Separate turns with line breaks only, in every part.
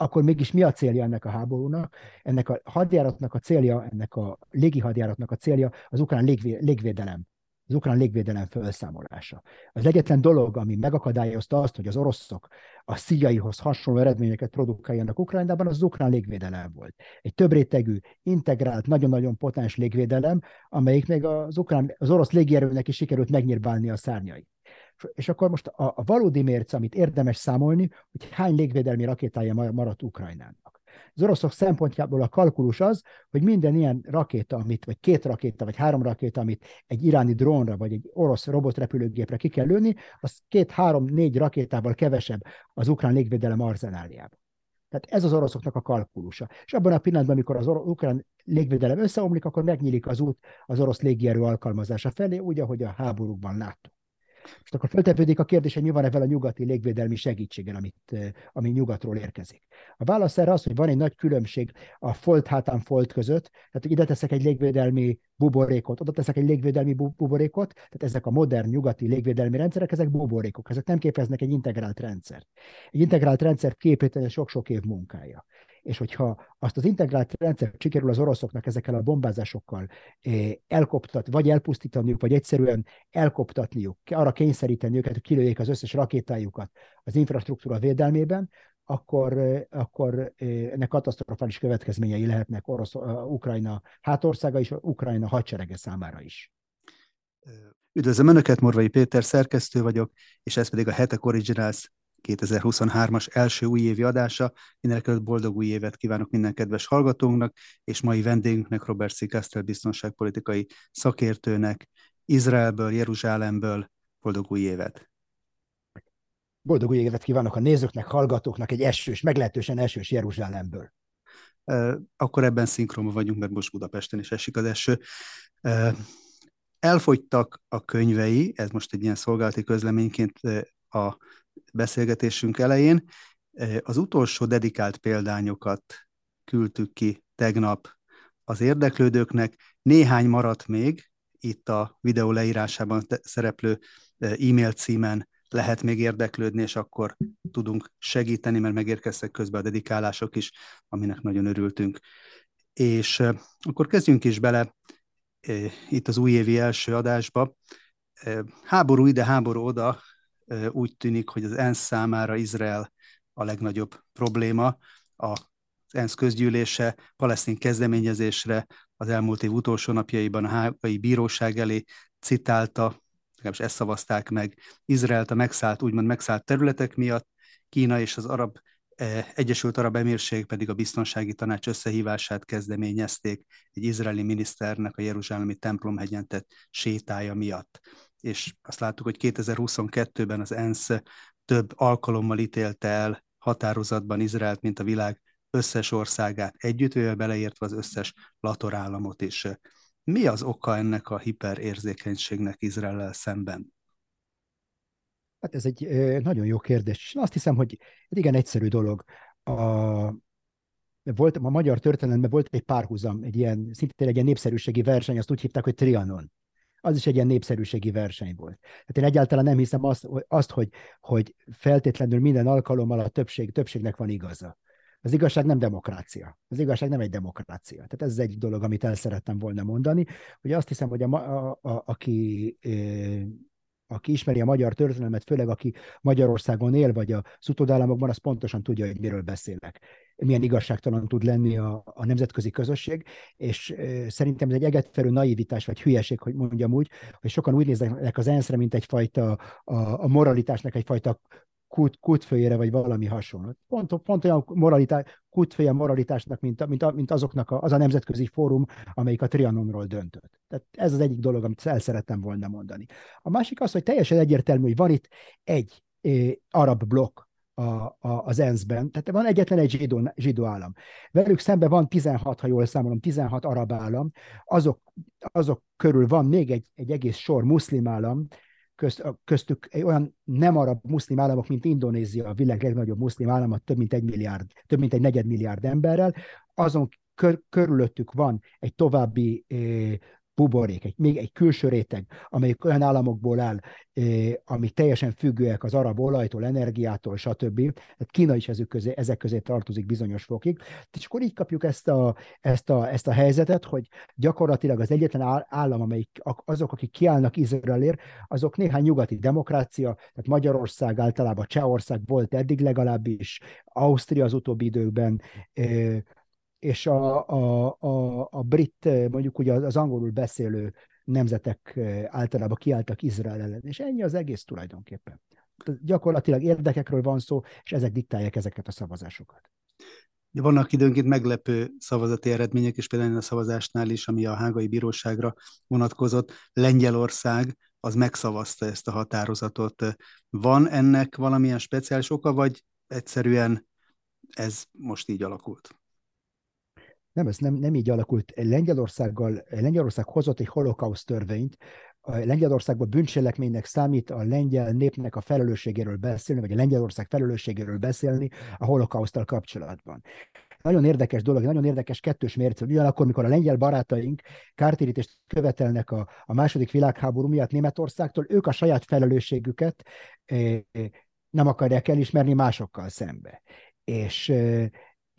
akkor mégis mi a célja ennek a háborúnak? Ennek a hadjáratnak a célja, ennek a légi hadjáratnak a célja az ukrán légvé, légvédelem az ukrán légvédelem felszámolása. Az egyetlen dolog, ami megakadályozta azt, hogy az oroszok a szíjaihoz hasonló eredményeket produkáljanak Ukrajnában, az, az ukrán légvédelem volt. Egy több rétegű, integrált, nagyon-nagyon potens légvédelem, amelyik még az, ukrán, az orosz légierőnek is sikerült megnyírbálni a szárnyait. És akkor most a, a valódi mérce, amit érdemes számolni, hogy hány légvédelmi rakétája maradt Ukrajnának. Az oroszok szempontjából a kalkulus az, hogy minden ilyen rakéta, amit, vagy két rakéta, vagy három rakéta, amit egy iráni drónra, vagy egy orosz robotrepülőgépre ki kell lőni, az két, három, négy rakétával kevesebb az ukrán légvédelem arzenáliában. Tehát ez az oroszoknak a kalkulusa. És abban a pillanatban, amikor az ukrán légvédelem összeomlik, akkor megnyílik az út az orosz légierő alkalmazása felé, úgy, ahogy a háborúkban láttuk. És akkor feltevődik a kérdés, hogy mi van ezzel a nyugati légvédelmi segítséggel, amit, ami nyugatról érkezik. A válasz erre az, hogy van egy nagy különbség a folt hátán folt között, tehát ide teszek egy légvédelmi buborékot, oda teszek egy légvédelmi buborékot, tehát ezek a modern nyugati légvédelmi rendszerek, ezek buborékok, ezek nem képeznek egy integrált rendszert. Egy integrált rendszer képíteni sok-sok év munkája és hogyha azt az integrált rendszer sikerül az oroszoknak ezekkel a bombázásokkal eh, elkoptat, vagy elpusztítaniuk, vagy egyszerűen elkoptatniuk, arra kényszeríteni őket, hogy kilőjék az összes rakétájukat az infrastruktúra védelmében, akkor, eh, akkor eh, ennek katasztrofális következményei lehetnek Orosz, Ukrajna hátországa és Ukrajna hadserege számára is.
Üdvözlöm Önöket, Morvai Péter szerkesztő vagyok, és ez pedig a Hetek Originals 2023-as első újévi adása. Mindenekelőtt boldog új évet kívánok minden kedves hallgatónknak, és mai vendégünknek, Robert Szikasztel biztonságpolitikai szakértőnek, Izraelből, Jeruzsálemből. Boldog új évet!
Boldog új évet kívánok a nézőknek, hallgatóknak egy esős, meglehetősen esős Jeruzsálemből.
Akkor ebben szinkronban vagyunk, mert most Budapesten is esik az eső. Elfogytak a könyvei, ez most egy ilyen szolgálati közleményként a beszélgetésünk elején. Az utolsó dedikált példányokat küldtük ki tegnap az érdeklődőknek. Néhány maradt még, itt a videó leírásában szereplő e-mail címen lehet még érdeklődni, és akkor tudunk segíteni, mert megérkeztek közben a dedikálások is, aminek nagyon örültünk. És akkor kezdjünk is bele itt az újévi első adásba. Háború ide, háború oda, úgy tűnik, hogy az ENSZ számára Izrael a legnagyobb probléma. A ENSZ közgyűlése palesztin kezdeményezésre az elmúlt év utolsó napjaiban a hágai bíróság elé citálta, legalábbis ezt szavazták meg, Izraelt a megszállt, úgymond megszállt területek miatt, Kína és az arab Egyesült Arab Emírség pedig a biztonsági tanács összehívását kezdeményezték egy izraeli miniszternek a Jeruzsálemi templomhegyen tett sétája miatt és azt láttuk, hogy 2022-ben az ENSZ több alkalommal ítélte el határozatban Izraelt, mint a világ összes országát együttvéve beleértve az összes lator államot is. Mi az oka ennek a hiperérzékenységnek Izrael szemben?
Hát ez egy nagyon jó kérdés. Azt hiszem, hogy igen egyszerű dolog. A, volt, a magyar történelemben volt egy párhuzam, egy ilyen, szintén egy ilyen népszerűségi verseny, azt úgy hívták, hogy Trianon az is egy ilyen népszerűségi verseny volt. Tehát én egyáltalán nem hiszem azt, azt hogy, hogy feltétlenül minden alkalommal a többség, többségnek van igaza. Az igazság nem demokrácia. Az igazság nem egy demokrácia. Tehát ez egy dolog, amit el szerettem volna mondani, hogy azt hiszem, hogy a, a, a, aki aki ismeri a magyar történelmet, főleg aki Magyarországon él, vagy a szutódállamokban, az pontosan tudja, hogy miről beszélek. Milyen igazságtalan tud lenni a, a nemzetközi közösség, és szerintem ez egy egetferő naivitás, vagy hülyeség, hogy mondjam úgy, hogy sokan úgy néznek az ENSZ-re, mint egyfajta a, a moralitásnak egyfajta kút, kútfőjére, vagy valami hasonló. Pont, pont olyan moralitás, kútfője moralitásnak, mint, mint, mint azoknak a, az a nemzetközi fórum, amelyik a Trianonról döntött. Tehát ez az egyik dolog, amit el szerettem volna mondani. A másik az, hogy teljesen egyértelmű, hogy van itt egy eh, arab blokk, a, a, az ENSZ-ben, tehát van egyetlen egy zsidó, zsidó állam. Velük szemben van 16, ha jól számolom, 16 arab állam, azok, azok körül van még egy, egy egész sor muszlim állam, közt, köztük olyan nem arab muszlim államok, mint Indonézia, a világ legnagyobb muszlim állama, több mint egy milliárd, több mint egy negyed milliárd emberrel, azon kör, körülöttük van egy további eh, buborék, egy, még egy külső réteg, amelyik olyan államokból áll, ami teljesen függőek az arab olajtól, energiától, stb. Tehát Kína is ezek közé, ezek közé tartozik bizonyos fokig. És akkor így kapjuk ezt a, ezt, a, ezt a helyzetet, hogy gyakorlatilag az egyetlen állam, amelyik azok, akik kiállnak Izraelért, azok néhány nyugati demokrácia, tehát Magyarország általában Csehország volt eddig legalábbis, Ausztria az utóbbi időkben, és a, a, a, a brit, mondjuk ugye az angolul beszélő nemzetek általában kiálltak Izrael ellen, és ennyi az egész tulajdonképpen. Gyakorlatilag érdekekről van szó, és ezek diktálják ezeket a szavazásokat.
Vannak időnként meglepő szavazati eredmények, és például a szavazásnál is, ami a hágai bíróságra vonatkozott, Lengyelország az megszavazta ezt a határozatot. Van ennek valamilyen speciális oka, vagy egyszerűen ez most így alakult?
Nem, ez nem, nem így alakult. Lengyelországgal, Lengyelország hozott egy holokauszt törvényt, a Lengyelországban bűncselekménynek számít a lengyel népnek a felelősségéről beszélni, vagy a Lengyelország felelősségéről beszélni a holokausztal kapcsolatban. Nagyon érdekes dolog, nagyon érdekes kettős mérce, ugyanakkor, mikor a lengyel barátaink kártérítést követelnek a, a második világháború miatt Németországtól, ők a saját felelősségüket eh, nem akarják elismerni másokkal szembe. És eh,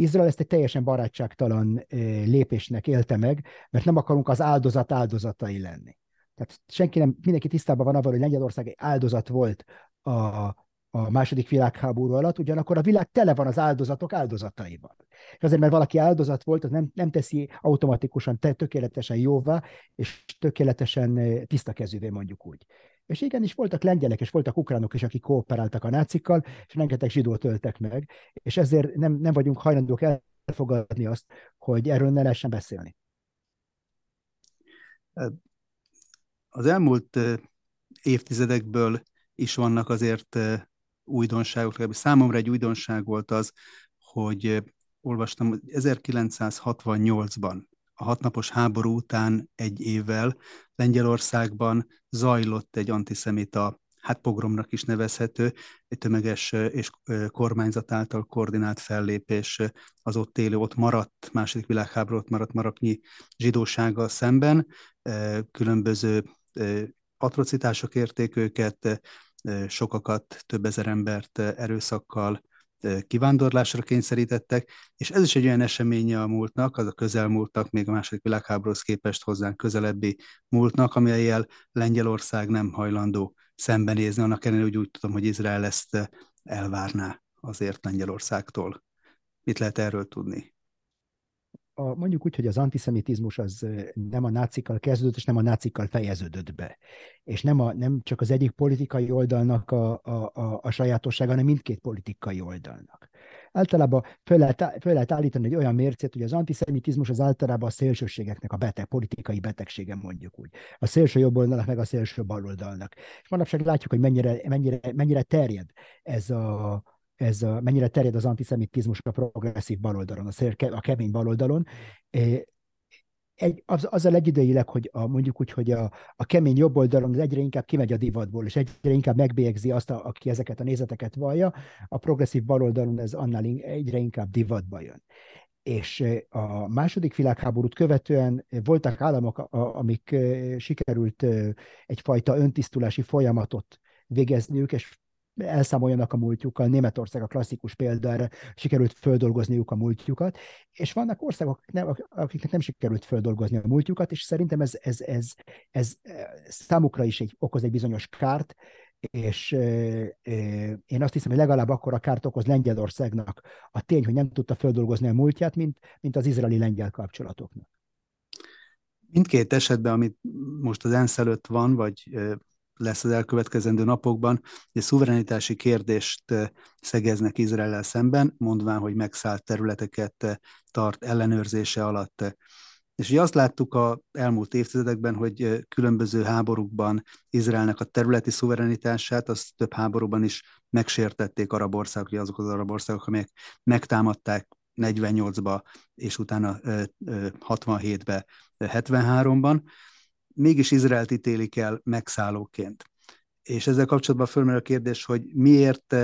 Izrael ezt egy teljesen barátságtalan lépésnek élte meg, mert nem akarunk az áldozat áldozatai lenni. Tehát senki nem, mindenki tisztában van avval, hogy Lengyelország egy áldozat volt a, a második világháború alatt, ugyanakkor a világ tele van az áldozatok áldozataival. És azért, mert valaki áldozat volt, az nem, nem teszi automatikusan te, tökéletesen jóvá, és tökéletesen tiszta kezűvé, mondjuk úgy. És igenis voltak lengyelek, és voltak ukránok is, akik kooperáltak a nácikkal, és rengeteg zsidót öltek meg, és ezért nem, nem vagyunk hajlandók elfogadni azt, hogy erről ne lehessen beszélni.
Az elmúlt évtizedekből is vannak azért újdonságok, legalábbis számomra egy újdonság volt az, hogy olvastam, hogy 1968-ban a hatnapos háború után egy évvel Lengyelországban zajlott egy antiszemita, hát pogromnak is nevezhető, egy tömeges és kormányzat által koordinált fellépés az ott élő, ott maradt, második világháború ott maradt maraknyi zsidósággal szemben. Különböző atrocitások érték őket, sokakat, több ezer embert erőszakkal kivándorlásra kényszerítettek, és ez is egy olyan eseménye a múltnak, az a közelmúltnak, még a második világháborúhoz képest hozzánk közelebbi múltnak, amelyel Lengyelország nem hajlandó szembenézni, annak ellenére, hogy úgy tudom, hogy Izrael ezt elvárná azért Lengyelországtól. Mit lehet erről tudni?
A, mondjuk úgy, hogy az antiszemitizmus az nem a nácikkal kezdődött, és nem a nácikkal fejeződött be. És nem, a, nem csak az egyik politikai oldalnak a, a, a, a sajátossága, hanem mindkét politikai oldalnak. Általában föl lehet, föl lehet állítani egy olyan mércét, hogy az antiszemitizmus az általában a szélsőségeknek a beteg, politikai betegsége mondjuk úgy. A szélső jobb oldalnak, meg a szélső bal oldalnak. És manapság látjuk, hogy mennyire, mennyire, mennyire terjed ez a, ez a, mennyire terjed az antiszemitizmus a progresszív baloldalon, a, a kemény baloldalon. Egy, az, azzal egyidejűleg, hogy a, mondjuk úgy, hogy a, a kemény jobb oldalon az egyre inkább kimegy a divatból, és egyre inkább megbélyegzi azt, a, aki ezeket a nézeteket vallja, a progresszív baloldalon ez annál egyre inkább divatba jön. És a második világháborút követően voltak államok, amik sikerült egyfajta öntisztulási folyamatot végezniük, és elszámoljanak a múltjukkal. Németország a klasszikus példa erre, sikerült földolgozniuk a múltjukat, és vannak országok, akiknek nem sikerült földolgozni a múltjukat, és szerintem ez, ez, ez, ez, ez számukra is egy, okoz egy bizonyos kárt, és én azt hiszem, hogy legalább akkor a kárt okoz Lengyelországnak a tény, hogy nem tudta földolgozni a múltját, mint, mint az izraeli-lengyel kapcsolatoknak.
Mindkét esetben, amit most az ENSZ előtt van, vagy lesz az elkövetkezendő napokban, hogy szuverenitási kérdést szegeznek Izrael szemben, mondván, hogy megszállt területeket tart ellenőrzése alatt. És ugye azt láttuk a elmúlt évtizedekben, hogy különböző háborúkban Izraelnek a területi szuverenitását, az több háborúban is megsértették arab országok, azok az arab országok, amelyek megtámadták 48-ba, és utána 67-be, 73-ban mégis Izraelt ítélik el megszállóként. És ezzel kapcsolatban fölmerül a kérdés, hogy miért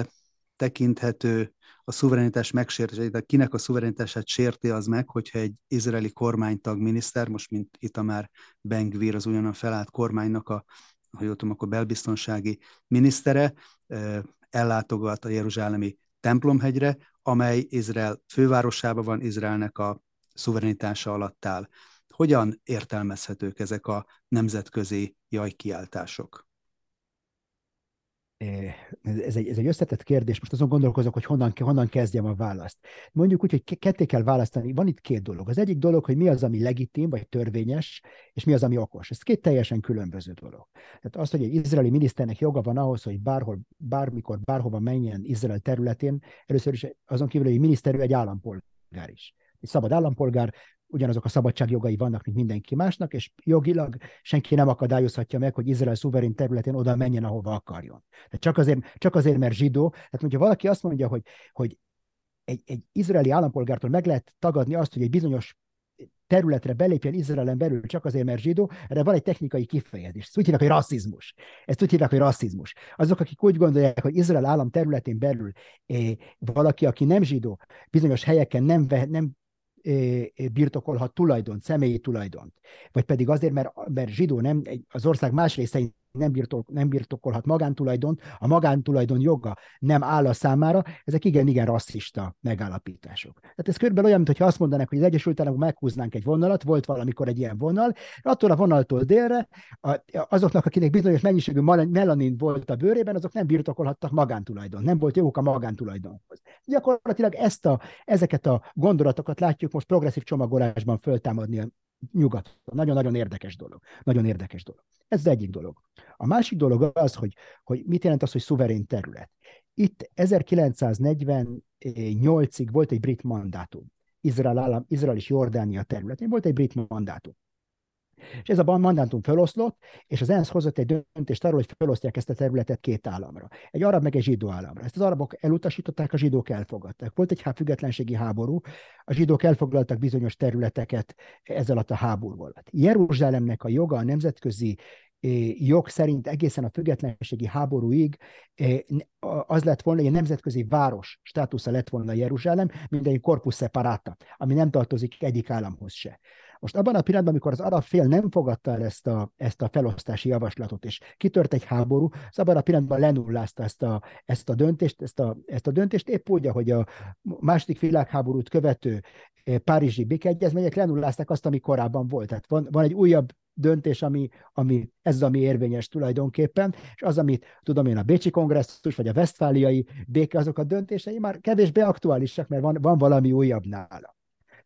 tekinthető a szuverenitás megsértése, de kinek a szuverenitását sérti az meg, hogyha egy izraeli kormánytag miniszter, most mint itt a már Bengvir, az ugyanan felállt kormánynak a, ha jól tudom, akkor belbiztonsági minisztere, ellátogat a Jeruzsálemi templomhegyre, amely Izrael fővárosában van, Izraelnek a szuverenitása alatt áll. Hogyan értelmezhetők ezek a nemzetközi jajkiáltások?
ez egy, ez egy összetett kérdés, most azon gondolkozok, hogy honnan, honnan kezdjem a választ. Mondjuk úgy, hogy ketté kell választani, van itt két dolog. Az egyik dolog, hogy mi az, ami legitim, vagy törvényes, és mi az, ami okos. Ez két teljesen különböző dolog. Tehát az, hogy egy izraeli miniszternek joga van ahhoz, hogy bárhol, bármikor, bárhova menjen Izrael területén, először is azon kívül, hogy egy miniszter egy állampolgár is. Egy szabad állampolgár, ugyanazok a szabadságjogai vannak, mint mindenki másnak, és jogilag senki nem akadályozhatja meg, hogy Izrael szuverén területén oda menjen, ahova akarjon. Tehát csak azért, csak azért mert zsidó. Tehát, hogyha valaki azt mondja, hogy, hogy egy, egy izraeli állampolgártól meg lehet tagadni azt, hogy egy bizonyos területre belépjen Izraelen belül csak azért, mert zsidó, erre van egy technikai kifejezés. Ezt úgy hívják, hogy rasszizmus. Ezt úgy hívják, hogy rasszizmus. Azok, akik úgy gondolják, hogy Izrael állam területén belül eh, valaki, aki nem zsidó, bizonyos helyeken nem, ve, nem birtokolhat tulajdon, személyi tulajdont. Vagy pedig azért, mert, mert zsidó nem, az ország más részein nem, birtok, nem birtokolhat magántulajdont, a magántulajdon joga nem áll a számára, ezek igen-igen rasszista megállapítások. Tehát ez körülbelül olyan, mintha azt mondanák, hogy az Egyesült Államok meghúznánk egy vonalat, volt valamikor egy ilyen vonal, attól a vonaltól délre azoknak, akinek bizonyos mennyiségű melanin volt a bőrében, azok nem birtokolhattak magántulajdon, nem volt joguk a magántulajdonhoz. Gyakorlatilag ezt a, ezeket a gondolatokat látjuk most progresszív csomagolásban föltámadni nyugaton. Nagyon-nagyon érdekes dolog. Nagyon érdekes dolog. Ez az egyik dolog. A másik dolog az, hogy, hogy mit jelent az, hogy szuverén terület. Itt 1948-ig volt egy brit mandátum. Izrael, állam, Izrael és Jordánia területén volt egy brit mandátum. És ez a mandátum feloszlott, és az ENSZ hozott egy döntést arról, hogy felosztják ezt a területet két államra. Egy arab meg egy zsidó államra. Ezt az arabok elutasították, a zsidók elfogadták. Volt egy függetlenségi háború, a zsidók elfoglaltak bizonyos területeket ezzel alatt a háború alatt. Jeruzsálemnek a joga a nemzetközi eh, jog szerint egészen a függetlenségi háborúig eh, az lett volna, hogy a nemzetközi város státusza lett volna Jeruzsálem, mint egy corpus separata, ami nem tartozik egyik államhoz se. Most abban a pillanatban, amikor az arab fél nem fogadta el ezt a, ezt a felosztási javaslatot, és kitört egy háború, az abban a pillanatban lenullázta ezt a, ezt a döntést, ezt a, ezt a döntést, épp úgy, hogy a második világháborút követő eh, Párizsi békeegyezmények lenullázták azt, ami korábban volt. Tehát van, van egy újabb döntés, ami, ami ez ami érvényes tulajdonképpen, és az, amit tudom én, a Bécsi kongresszus, vagy a Westfáliai béke, azok a döntései már kevésbé aktuálisak, mert van, van valami újabb nála.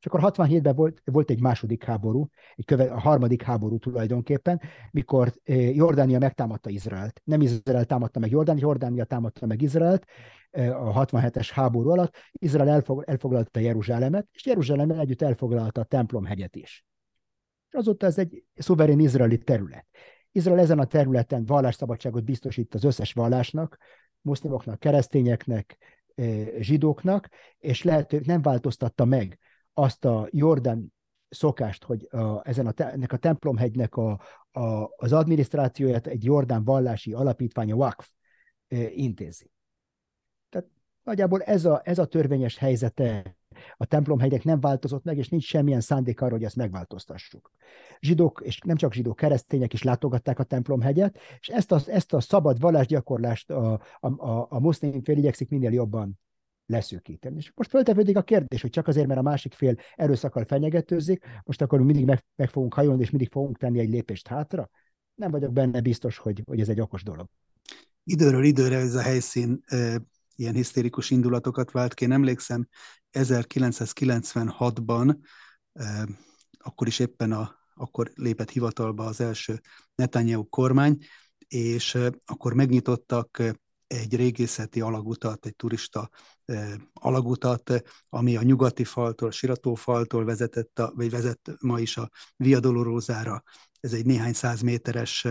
És akkor 67-ben volt, volt egy második háború, egy köve, a harmadik háború tulajdonképpen, mikor eh, Jordánia megtámadta Izraelt. Nem Izrael támadta meg Jordánia, Jordánia támadta meg Izraelt eh, a 67-es háború alatt. Izrael elfog, elfoglalta Jeruzsálemet, és Jeruzsálem együtt elfoglalta a templomhegyet is. És azóta ez egy szuverén izraeli terület. Izrael ezen a területen vallásszabadságot biztosít az összes vallásnak, muszlimoknak, keresztényeknek, eh, zsidóknak, és lehet, nem változtatta meg azt a Jordan szokást, hogy a, ezen a, ennek a templomhegynek a, a, az adminisztrációját egy Jordán vallási alapítványa WAKF e, intézi. Tehát nagyjából ez a, ez a törvényes helyzete a templomhegyek nem változott meg, és nincs semmilyen szándék arra, hogy ezt megváltoztassuk. Zsidók, és nem csak zsidók, keresztények is látogatták a templomhegyet, és ezt a, ezt a szabad vallásgyakorlást a, a, a, a muszlim fél igyekszik minél jobban leszűkíteni. És most föltevődik a kérdés, hogy csak azért, mert a másik fél erőszakkal fenyegetőzik, most akkor mindig meg, meg fogunk hajolni, és mindig fogunk tenni egy lépést hátra? Nem vagyok benne biztos, hogy, hogy ez egy okos dolog.
Időről időre ez a helyszín e, ilyen hisztérikus indulatokat vált ki. Én emlékszem, 1996-ban, e, akkor is éppen a, akkor lépett hivatalba az első Netanyahu kormány, és akkor megnyitottak egy régészeti alagutat, egy turista alagutat, ami a nyugati faltól, Siratófaltól vezetett, a, vagy vezet ma is a Via Dolorosára. Ez egy néhány száz méteres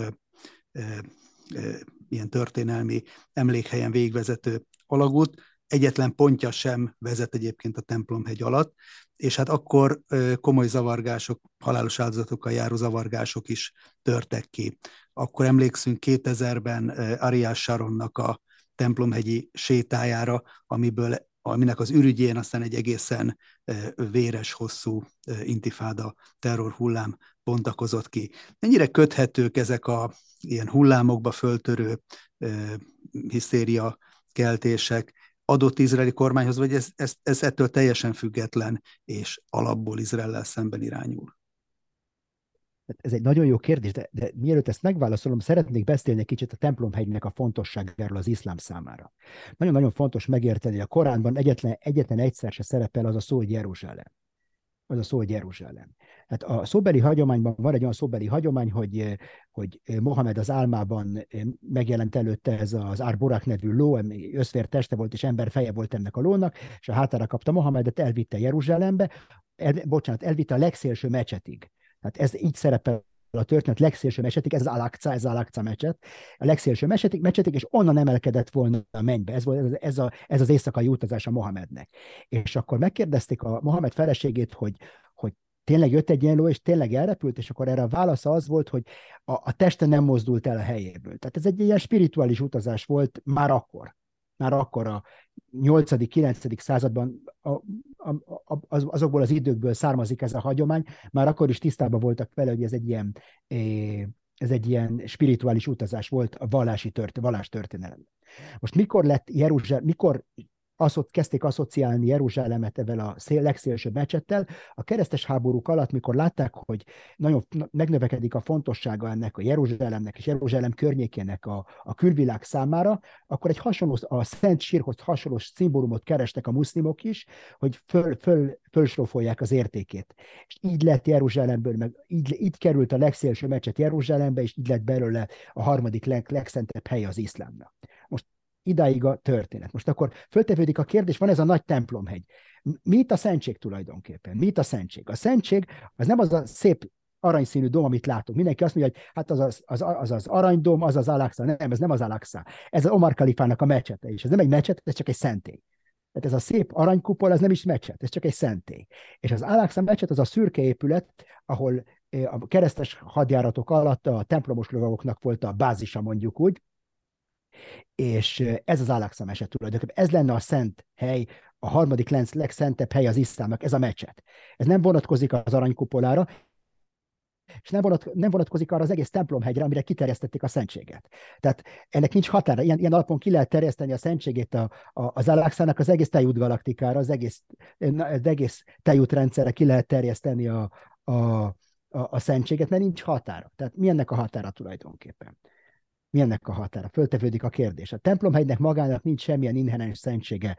ilyen történelmi emlékhelyen végvezető alagút. Egyetlen pontja sem vezet egyébként a templomhegy alatt, és hát akkor komoly zavargások, halálos áldozatokkal járó zavargások is törtek ki. Akkor emlékszünk 2000-ben Ariás Saronnak a templomhegyi sétájára, amiből aminek az ürügyén aztán egy egészen véres, hosszú intifáda terrorhullám bontakozott ki. Mennyire köthetők ezek a ilyen hullámokba föltörő hisztéria keltések adott izraeli kormányhoz, vagy ez, ez, ez ettől teljesen független, és alapból Izraellel szemben irányul?
Ez egy nagyon jó kérdés, de, de mielőtt ezt megválaszolom, szeretnék beszélni egy kicsit a templomhegynek a fontosságáról az iszlám számára. Nagyon-nagyon fontos megérteni, a Koránban egyetlen, egyetlen egyszer se szerepel az a szó, hogy Jeruzsálem. Az a szó, hogy Jeruzsálem. Hát a szóbeli hagyományban van egy olyan szóbeli hagyomány, hogy, hogy Mohamed az álmában megjelent előtte ez az Árborak nevű ló, ami összvér teste volt, és ember feje volt ennek a lónak, és a hátára kapta Mohamedet, elvitte Jeruzsálembe, el, bocsánat, elvitte a legszélső mecsetig tehát ez így szerepel a történet legszélső mesetig, ez az Alakca, ez az Alakca mecset, a legszélső mesetig, mecsetig, és onnan emelkedett volna a mennybe. Ez, volt, ez, a, ez az éjszakai utazás a Mohamednek. És akkor megkérdezték a Mohamed feleségét, hogy, hogy tényleg jött egy ilyen ló, és tényleg elrepült, és akkor erre a válasza az volt, hogy a, a teste nem mozdult el a helyéből. Tehát ez egy ilyen spirituális utazás volt már akkor már akkor a 8.-9. században a, a, a, az, azokból az időkből származik ez a hagyomány, már akkor is tisztában voltak vele, hogy ez egy ilyen, ez egy ilyen spirituális utazás volt a vallási tört, vallás történelem. Most mikor lett Jeruzsálem, mikor asszot, kezdték asszociálni Jeruzsálemet ezzel a szél, legszélsőbb mecsettel. A keresztes háborúk alatt, mikor látták, hogy nagyon megnövekedik a fontossága ennek a Jeruzsálemnek és Jeruzsálem környékének a, a külvilág számára, akkor egy hasonló, a Szent Sírhoz hasonló szimbólumot kerestek a muszlimok is, hogy föl, föl, fölsrofolják az értékét. És így lett Jeruzsálemből, meg így, így került a legszélső mecset Jeruzsálembe, és így lett belőle a harmadik leg, legszentebb hely az iszlámnak. Most idáig a történet. Most akkor föltevődik a kérdés, van ez a nagy templomhegy. Mi itt a szentség tulajdonképpen? Mi itt a szentség? A szentség az nem az a szép aranyszínű dom, amit látunk. Mindenki azt mondja, hogy hát az az, az, az, az aranydom, az az Alaxa. Nem, ez nem az Alaxa. Ez az Omar Kalifának a mecsete, és ez nem egy mecset, ez csak egy szentély. Tehát ez a szép aranykupol, az nem is mecset, ez csak egy szentély. És az Alaxa mecset az a szürke épület, ahol eh, a keresztes hadjáratok alatt a templomos lovagoknak volt a bázisa, mondjuk úgy, és ez az Al-Aqsa mecset tulajdonképpen. Ez lenne a szent hely, a harmadik legszentebb hely az iszlámnak, ez a mecset. Ez nem vonatkozik az aranykupolára, és nem, vonat, nem vonatkozik arra az egész templomhegyre, amire kiterjesztették a szentséget. Tehát ennek nincs határa. Ilyen, ilyen alapon ki lehet terjeszteni a szentségét a, a, az Aláxának az egész tejút galaktikára, az egész, az egész tejútrendszerre ki lehet terjeszteni a, a, a, a szentséget, mert nincs határa. Tehát mi ennek a határa tulajdonképpen? Mi ennek a határa? Föltevődik a kérdés. A templomhegynek magának nincs semmilyen inherens szentsége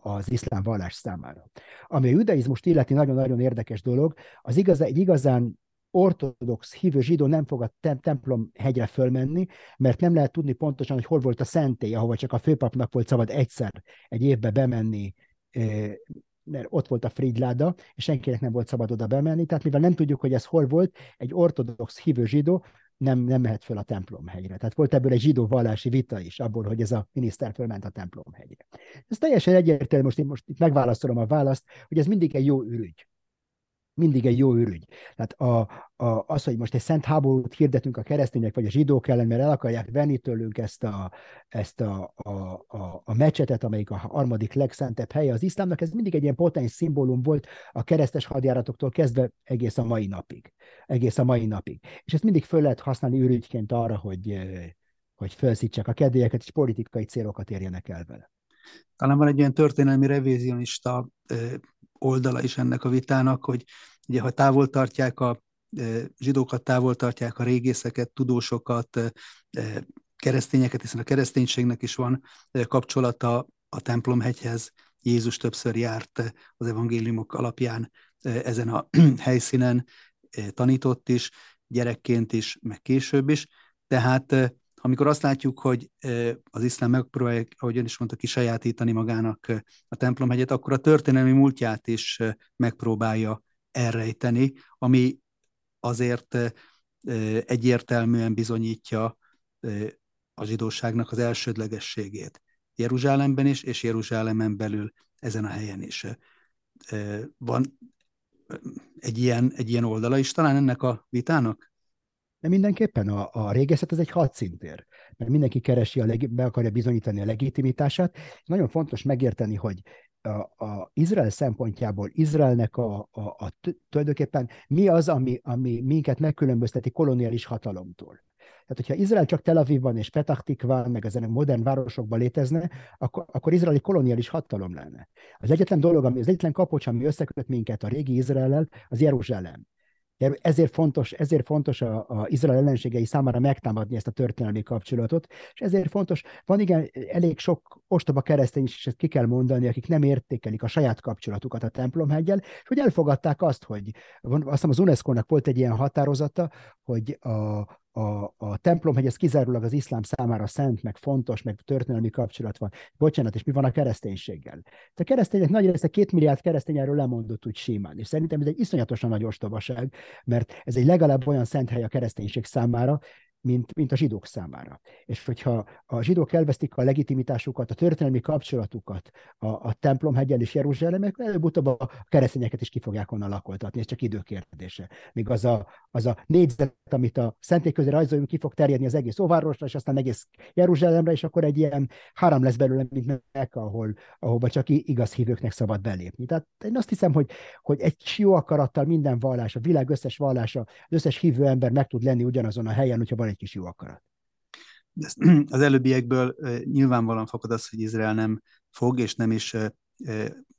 az iszlám vallás számára. Ami a judaizmust illeti nagyon-nagyon érdekes dolog, az igaz, egy igazán ortodox hívő zsidó nem fog a tem- templom hegyre fölmenni, mert nem lehet tudni pontosan, hogy hol volt a szentély, ahova csak a főpapnak volt szabad egyszer egy évbe bemenni, mert ott volt a Fridláda, és senkinek nem volt szabad oda bemenni, tehát mivel nem tudjuk, hogy ez hol volt, egy ortodox hívő zsidó nem, nem mehet föl a templomhegyre. Tehát volt ebből egy zsidó vallási vita is, abból, hogy ez a miniszter fölment a templomhegyre. Ez teljesen egyértelmű, most, most itt megválaszolom a választ, hogy ez mindig egy jó ürügy mindig egy jó ürügy. Tehát a, a, az, hogy most egy szent háborút hirdetünk a keresztények vagy a zsidók ellen, mert el akarják venni tőlünk ezt a, ezt a, a, a, a mecsetet, amelyik a harmadik legszentebb helye az iszlámnak, ez mindig egy ilyen potens szimbólum volt a keresztes hadjáratoktól kezdve egész a mai napig. Egész a mai napig. És ezt mindig föl lehet használni ürügyként arra, hogy, hogy felszítsák a kedélyeket, és politikai célokat érjenek el vele.
Talán van egy olyan történelmi revizionista oldala is ennek a vitának, hogy ugye ha távol tartják a e, zsidókat, távol tartják a régészeket, tudósokat, e, e, keresztényeket, hiszen a kereszténységnek is van kapcsolata a templomhegyhez. Jézus többször járt az evangéliumok alapján ezen a helyszínen, tanított is, gyerekként is, meg később is. Tehát amikor azt látjuk, hogy az iszlám megpróbálja, ahogy ön is mondta, kisajátítani magának a templomhegyet, akkor a történelmi múltját is megpróbálja elrejteni, ami azért egyértelműen bizonyítja a zsidóságnak az elsődlegességét. Jeruzsálemben is, és Jeruzsálemen belül ezen a helyen is. Van egy ilyen, egy ilyen oldala is talán ennek a vitának?
De mindenképpen a, a régészet az egy hadszintér. mert mindenki keresi, a leg, be akarja bizonyítani a legitimitását. Nagyon fontos megérteni, hogy a, a Izrael szempontjából Izraelnek a, a, a tulajdonképpen mi az, ami, ami minket megkülönbözteti koloniális hatalomtól. Tehát, hogyha Izrael csak Tel Avivban és Petah Tikván, meg ezen a modern városokban létezne, akkor, akkor izraeli koloniális hatalom lenne. Az egyetlen dolog, ami, az egyetlen kapocs, ami összeköt minket a régi Izraellel, az Jeruzsálem. Ezért fontos, ezért fontos a, a Izrael ellenségei számára megtámadni ezt a történelmi kapcsolatot, és ezért fontos, van igen, elég sok ostoba keresztény is, és ezt ki kell mondani, akik nem értékelik a saját kapcsolatukat a templomhegyel, és hogy elfogadták azt, hogy azt hiszem az UNESCO-nak volt egy ilyen határozata, hogy a, a, a templomhegy ez kizárólag az iszlám számára szent, meg fontos, meg történelmi kapcsolat van. Bocsánat, és mi van a kereszténységgel? A keresztények nagy része két milliárd keresztény erről lemondott úgy simán, és szerintem ez egy iszonyatosan nagy ostobaság, mert ez egy legalább olyan szent hely a kereszténység számára, mint, mint a zsidók számára. És hogyha a zsidók elvesztik a legitimitásukat, a történelmi kapcsolatukat a, a templomhegyel és Jeruzsálemek, előbb-utóbb a keresztényeket is ki fogják onnan lakoltatni, ez csak időkérdése. Míg az a, az a négyzet, amit a szentély közé rajzoljunk, ki fog terjedni az egész óvárosra, és aztán egész Jeruzsálemre, és akkor egy ilyen három lesz belőle, mint Mekka, ahol, ahova csak igaz hívőknek szabad belépni. Tehát én azt hiszem, hogy, hogy egy jó akarattal minden vallás, a világ összes vallása, az összes hívő ember meg tud lenni ugyanazon a helyen, hogyha van egy kis jó akarat.
Az előbbiekből nyilvánvalóan fakad az, hogy Izrael nem fog és nem is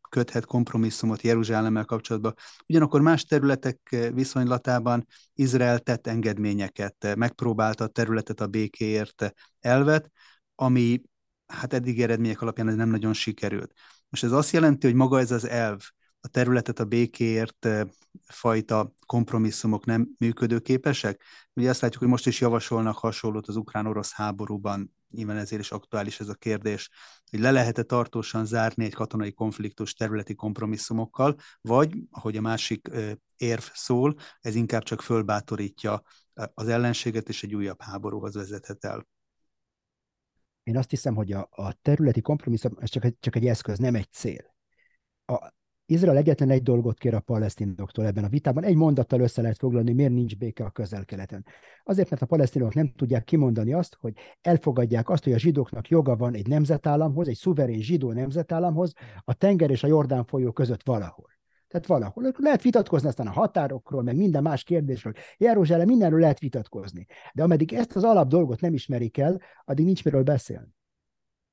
köthet kompromisszumot Jeruzsálemmel kapcsolatban. Ugyanakkor más területek viszonylatában Izrael tett engedményeket, megpróbálta a területet a békéért elvet, ami hát eddig eredmények alapján ez nem nagyon sikerült. Most ez azt jelenti, hogy maga ez az elv, a területet a békéért fajta kompromisszumok nem működőképesek. Ugye azt látjuk, hogy most is javasolnak hasonlót az ukrán-orosz háborúban, nyilván ezért is aktuális ez a kérdés, hogy le lehet-e tartósan zárni egy katonai konfliktus területi kompromisszumokkal, vagy, ahogy a másik érv szól, ez inkább csak fölbátorítja az ellenséget, és egy újabb háborúhoz vezethet el.
Én azt hiszem, hogy a, a területi kompromisszum ez csak egy, csak egy eszköz, nem egy cél. A, Izrael egyetlen egy dolgot kér a palesztinoktól ebben a vitában. Egy mondattal össze lehet foglalni, miért nincs béke a közel-keleten. Azért, mert a palesztinok nem tudják kimondani azt, hogy elfogadják azt, hogy a zsidóknak joga van egy nemzetállamhoz, egy szuverén zsidó nemzetállamhoz, a tenger és a Jordán folyó között valahol. Tehát valahol. Lehet vitatkozni aztán a határokról, meg minden más kérdésről. Jeruzsálem mindenről lehet vitatkozni. De ameddig ezt az alap dolgot nem ismerik el, addig nincs miről beszélni.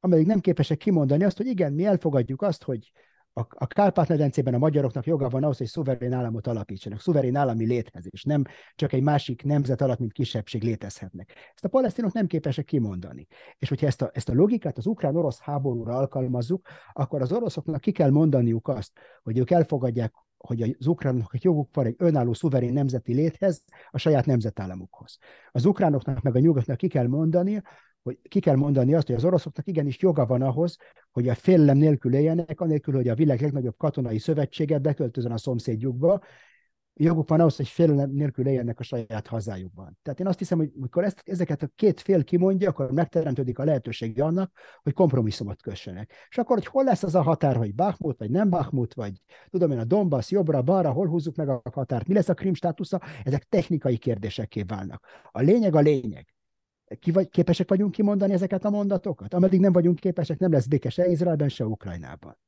Ameddig nem képesek kimondani azt, hogy igen, mi elfogadjuk azt, hogy a, a Kárpát-medencében a magyaroknak joga van ahhoz, hogy szuverén államot alapítsanak, szuverén állami létezés, nem csak egy másik nemzet alatt, mint kisebbség létezhetnek. Ezt a palesztinok nem képesek kimondani. És hogyha ezt a, ezt a logikát az ukrán-orosz háborúra alkalmazzuk, akkor az oroszoknak ki kell mondaniuk azt, hogy ők elfogadják hogy az ukránoknak joguk van egy önálló szuverén nemzeti léthez, a saját nemzetállamukhoz. Az ukránoknak meg a nyugatnak ki kell mondani, hogy ki kell mondani azt, hogy az oroszoknak igenis joga van ahhoz, hogy a félelem nélkül éljenek, anélkül, hogy a világ legnagyobb katonai szövetsége beköltözön a szomszédjukba, joguk van ahhoz, hogy félelem nélkül éljenek a saját hazájukban. Tehát én azt hiszem, hogy amikor ezt, ezeket a két fél kimondja, akkor megteremtődik a lehetőség annak, hogy kompromisszumot kössenek. És akkor, hogy hol lesz az a határ, hogy Bachmut, vagy nem Bachmut, vagy tudom én, a Donbass jobbra, balra, hol húzzuk meg a határt, mi lesz a Krim státusza, ezek technikai kérdésekké válnak. A lényeg a lényeg ki vagy, képesek vagyunk kimondani ezeket a mondatokat? Ameddig nem vagyunk képesek, nem lesz béke se Izraelben, se Ukrajnában.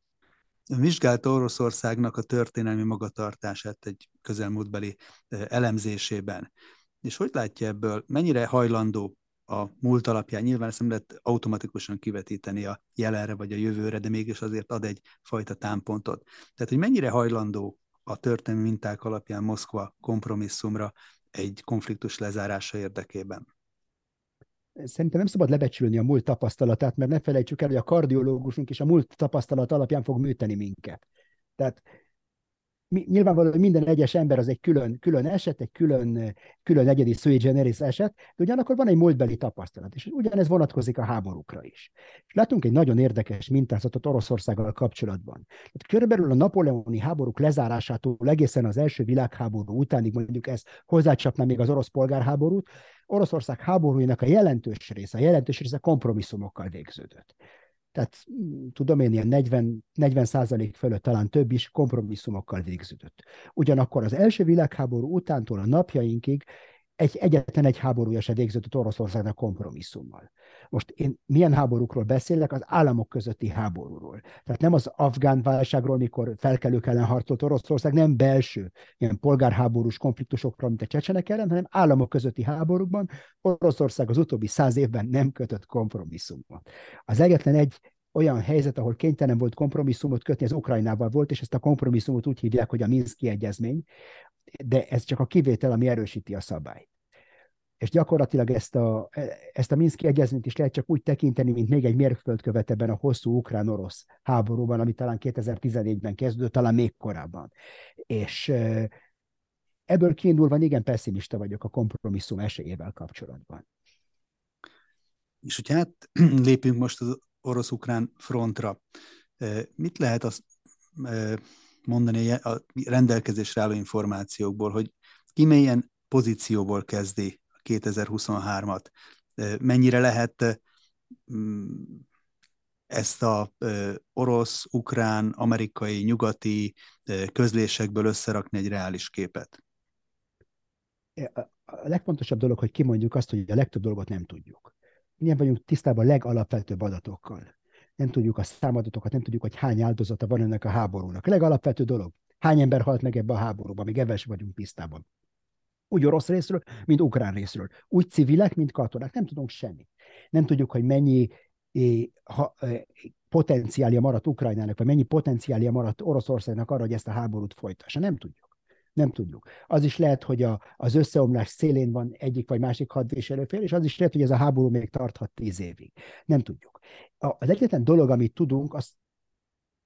Vizsgálta Oroszországnak a történelmi magatartását egy közelmúltbeli elemzésében. És hogy látja ebből, mennyire hajlandó a múlt alapján, nyilván ezt nem lehet automatikusan kivetíteni a jelenre vagy a jövőre, de mégis azért ad egy fajta támpontot. Tehát, hogy mennyire hajlandó a történelmi minták alapján Moszkva kompromisszumra egy konfliktus lezárása érdekében?
Szerintem nem szabad lebecsülni a múlt tapasztalatát, mert ne felejtsük el, hogy a kardiológusunk is a múlt tapasztalat alapján fog műteni minket. Tehát nyilvánvalóan minden egyes ember az egy külön, külön eset, egy külön, külön egyedi sui generis eset, de ugyanakkor van egy múltbeli tapasztalat, és ugyanez vonatkozik a háborúkra is. És látunk egy nagyon érdekes mintázatot Oroszországgal kapcsolatban. Tehát körülbelül a napoleoni háborúk lezárásától egészen az első világháború utánig mondjuk ez hozzácsapna még az orosz polgárháborút, Oroszország háborúinak a jelentős része, a jelentős része kompromisszumokkal végződött. Tehát mm, tudom én, ilyen 40, 40 százalék fölött talán több is kompromisszumokkal végződött. Ugyanakkor az első világháború utántól a napjainkig egy, egyetlen egy háborúja se végződött Oroszországnak kompromisszummal. Most én milyen háborúkról beszélek? Az államok közötti háborúról. Tehát nem az afgán válságról, mikor felkelők ellen harcolt Oroszország, nem belső, ilyen polgárháborús konfliktusokról, mint a csecsenek ellen, hanem államok közötti háborúkban Oroszország az utóbbi száz évben nem kötött kompromisszumot. Az egyetlen egy olyan helyzet, ahol kénytelen volt kompromisszumot kötni, az Ukrajnával volt, és ezt a kompromisszumot úgy hívják, hogy a Minszki egyezmény, de ez csak a kivétel, ami erősíti a szabályt. És gyakorlatilag ezt a, ezt a Minszki egyezményt is lehet csak úgy tekinteni, mint még egy mérföldkövet ebben a hosszú ukrán-orosz háborúban, ami talán 2014-ben kezdődött, talán még korábban. És ebből kiindulva igen pessimista vagyok a kompromisszum esélyével kapcsolatban.
És hogyha hát lépünk most az orosz-ukrán frontra, mit lehet azt mondani a rendelkezésre álló információkból, hogy ki milyen pozícióból kezdi 2023-at, mennyire lehet mm, ezt a orosz, ukrán, amerikai, nyugati közlésekből összerakni egy reális képet?
A legfontosabb dolog, hogy kimondjuk azt, hogy a legtöbb dolgot nem tudjuk. Milyen vagyunk tisztában a legalapvetőbb adatokkal nem tudjuk a számadatokat, nem tudjuk, hogy hány áldozata van ennek a háborúnak. A legalapvető dolog, hány ember halt meg ebbe a háborúba, még ebben vagyunk tisztában. Úgy orosz részről, mint ukrán részről. Úgy civilek, mint katonák. Nem tudunk semmit. Nem tudjuk, hogy mennyi ha, potenciálja maradt Ukrajnának, vagy mennyi potenciálja maradt Oroszországnak arra, hogy ezt a háborút folytassa. Nem tudjuk. Nem tudjuk. Az is lehet, hogy a, az összeomlás szélén van egyik vagy másik hadviselőfél, és az is lehet, hogy ez a háború még tarthat tíz évig. Nem tudjuk. Az egyetlen dolog, amit tudunk, az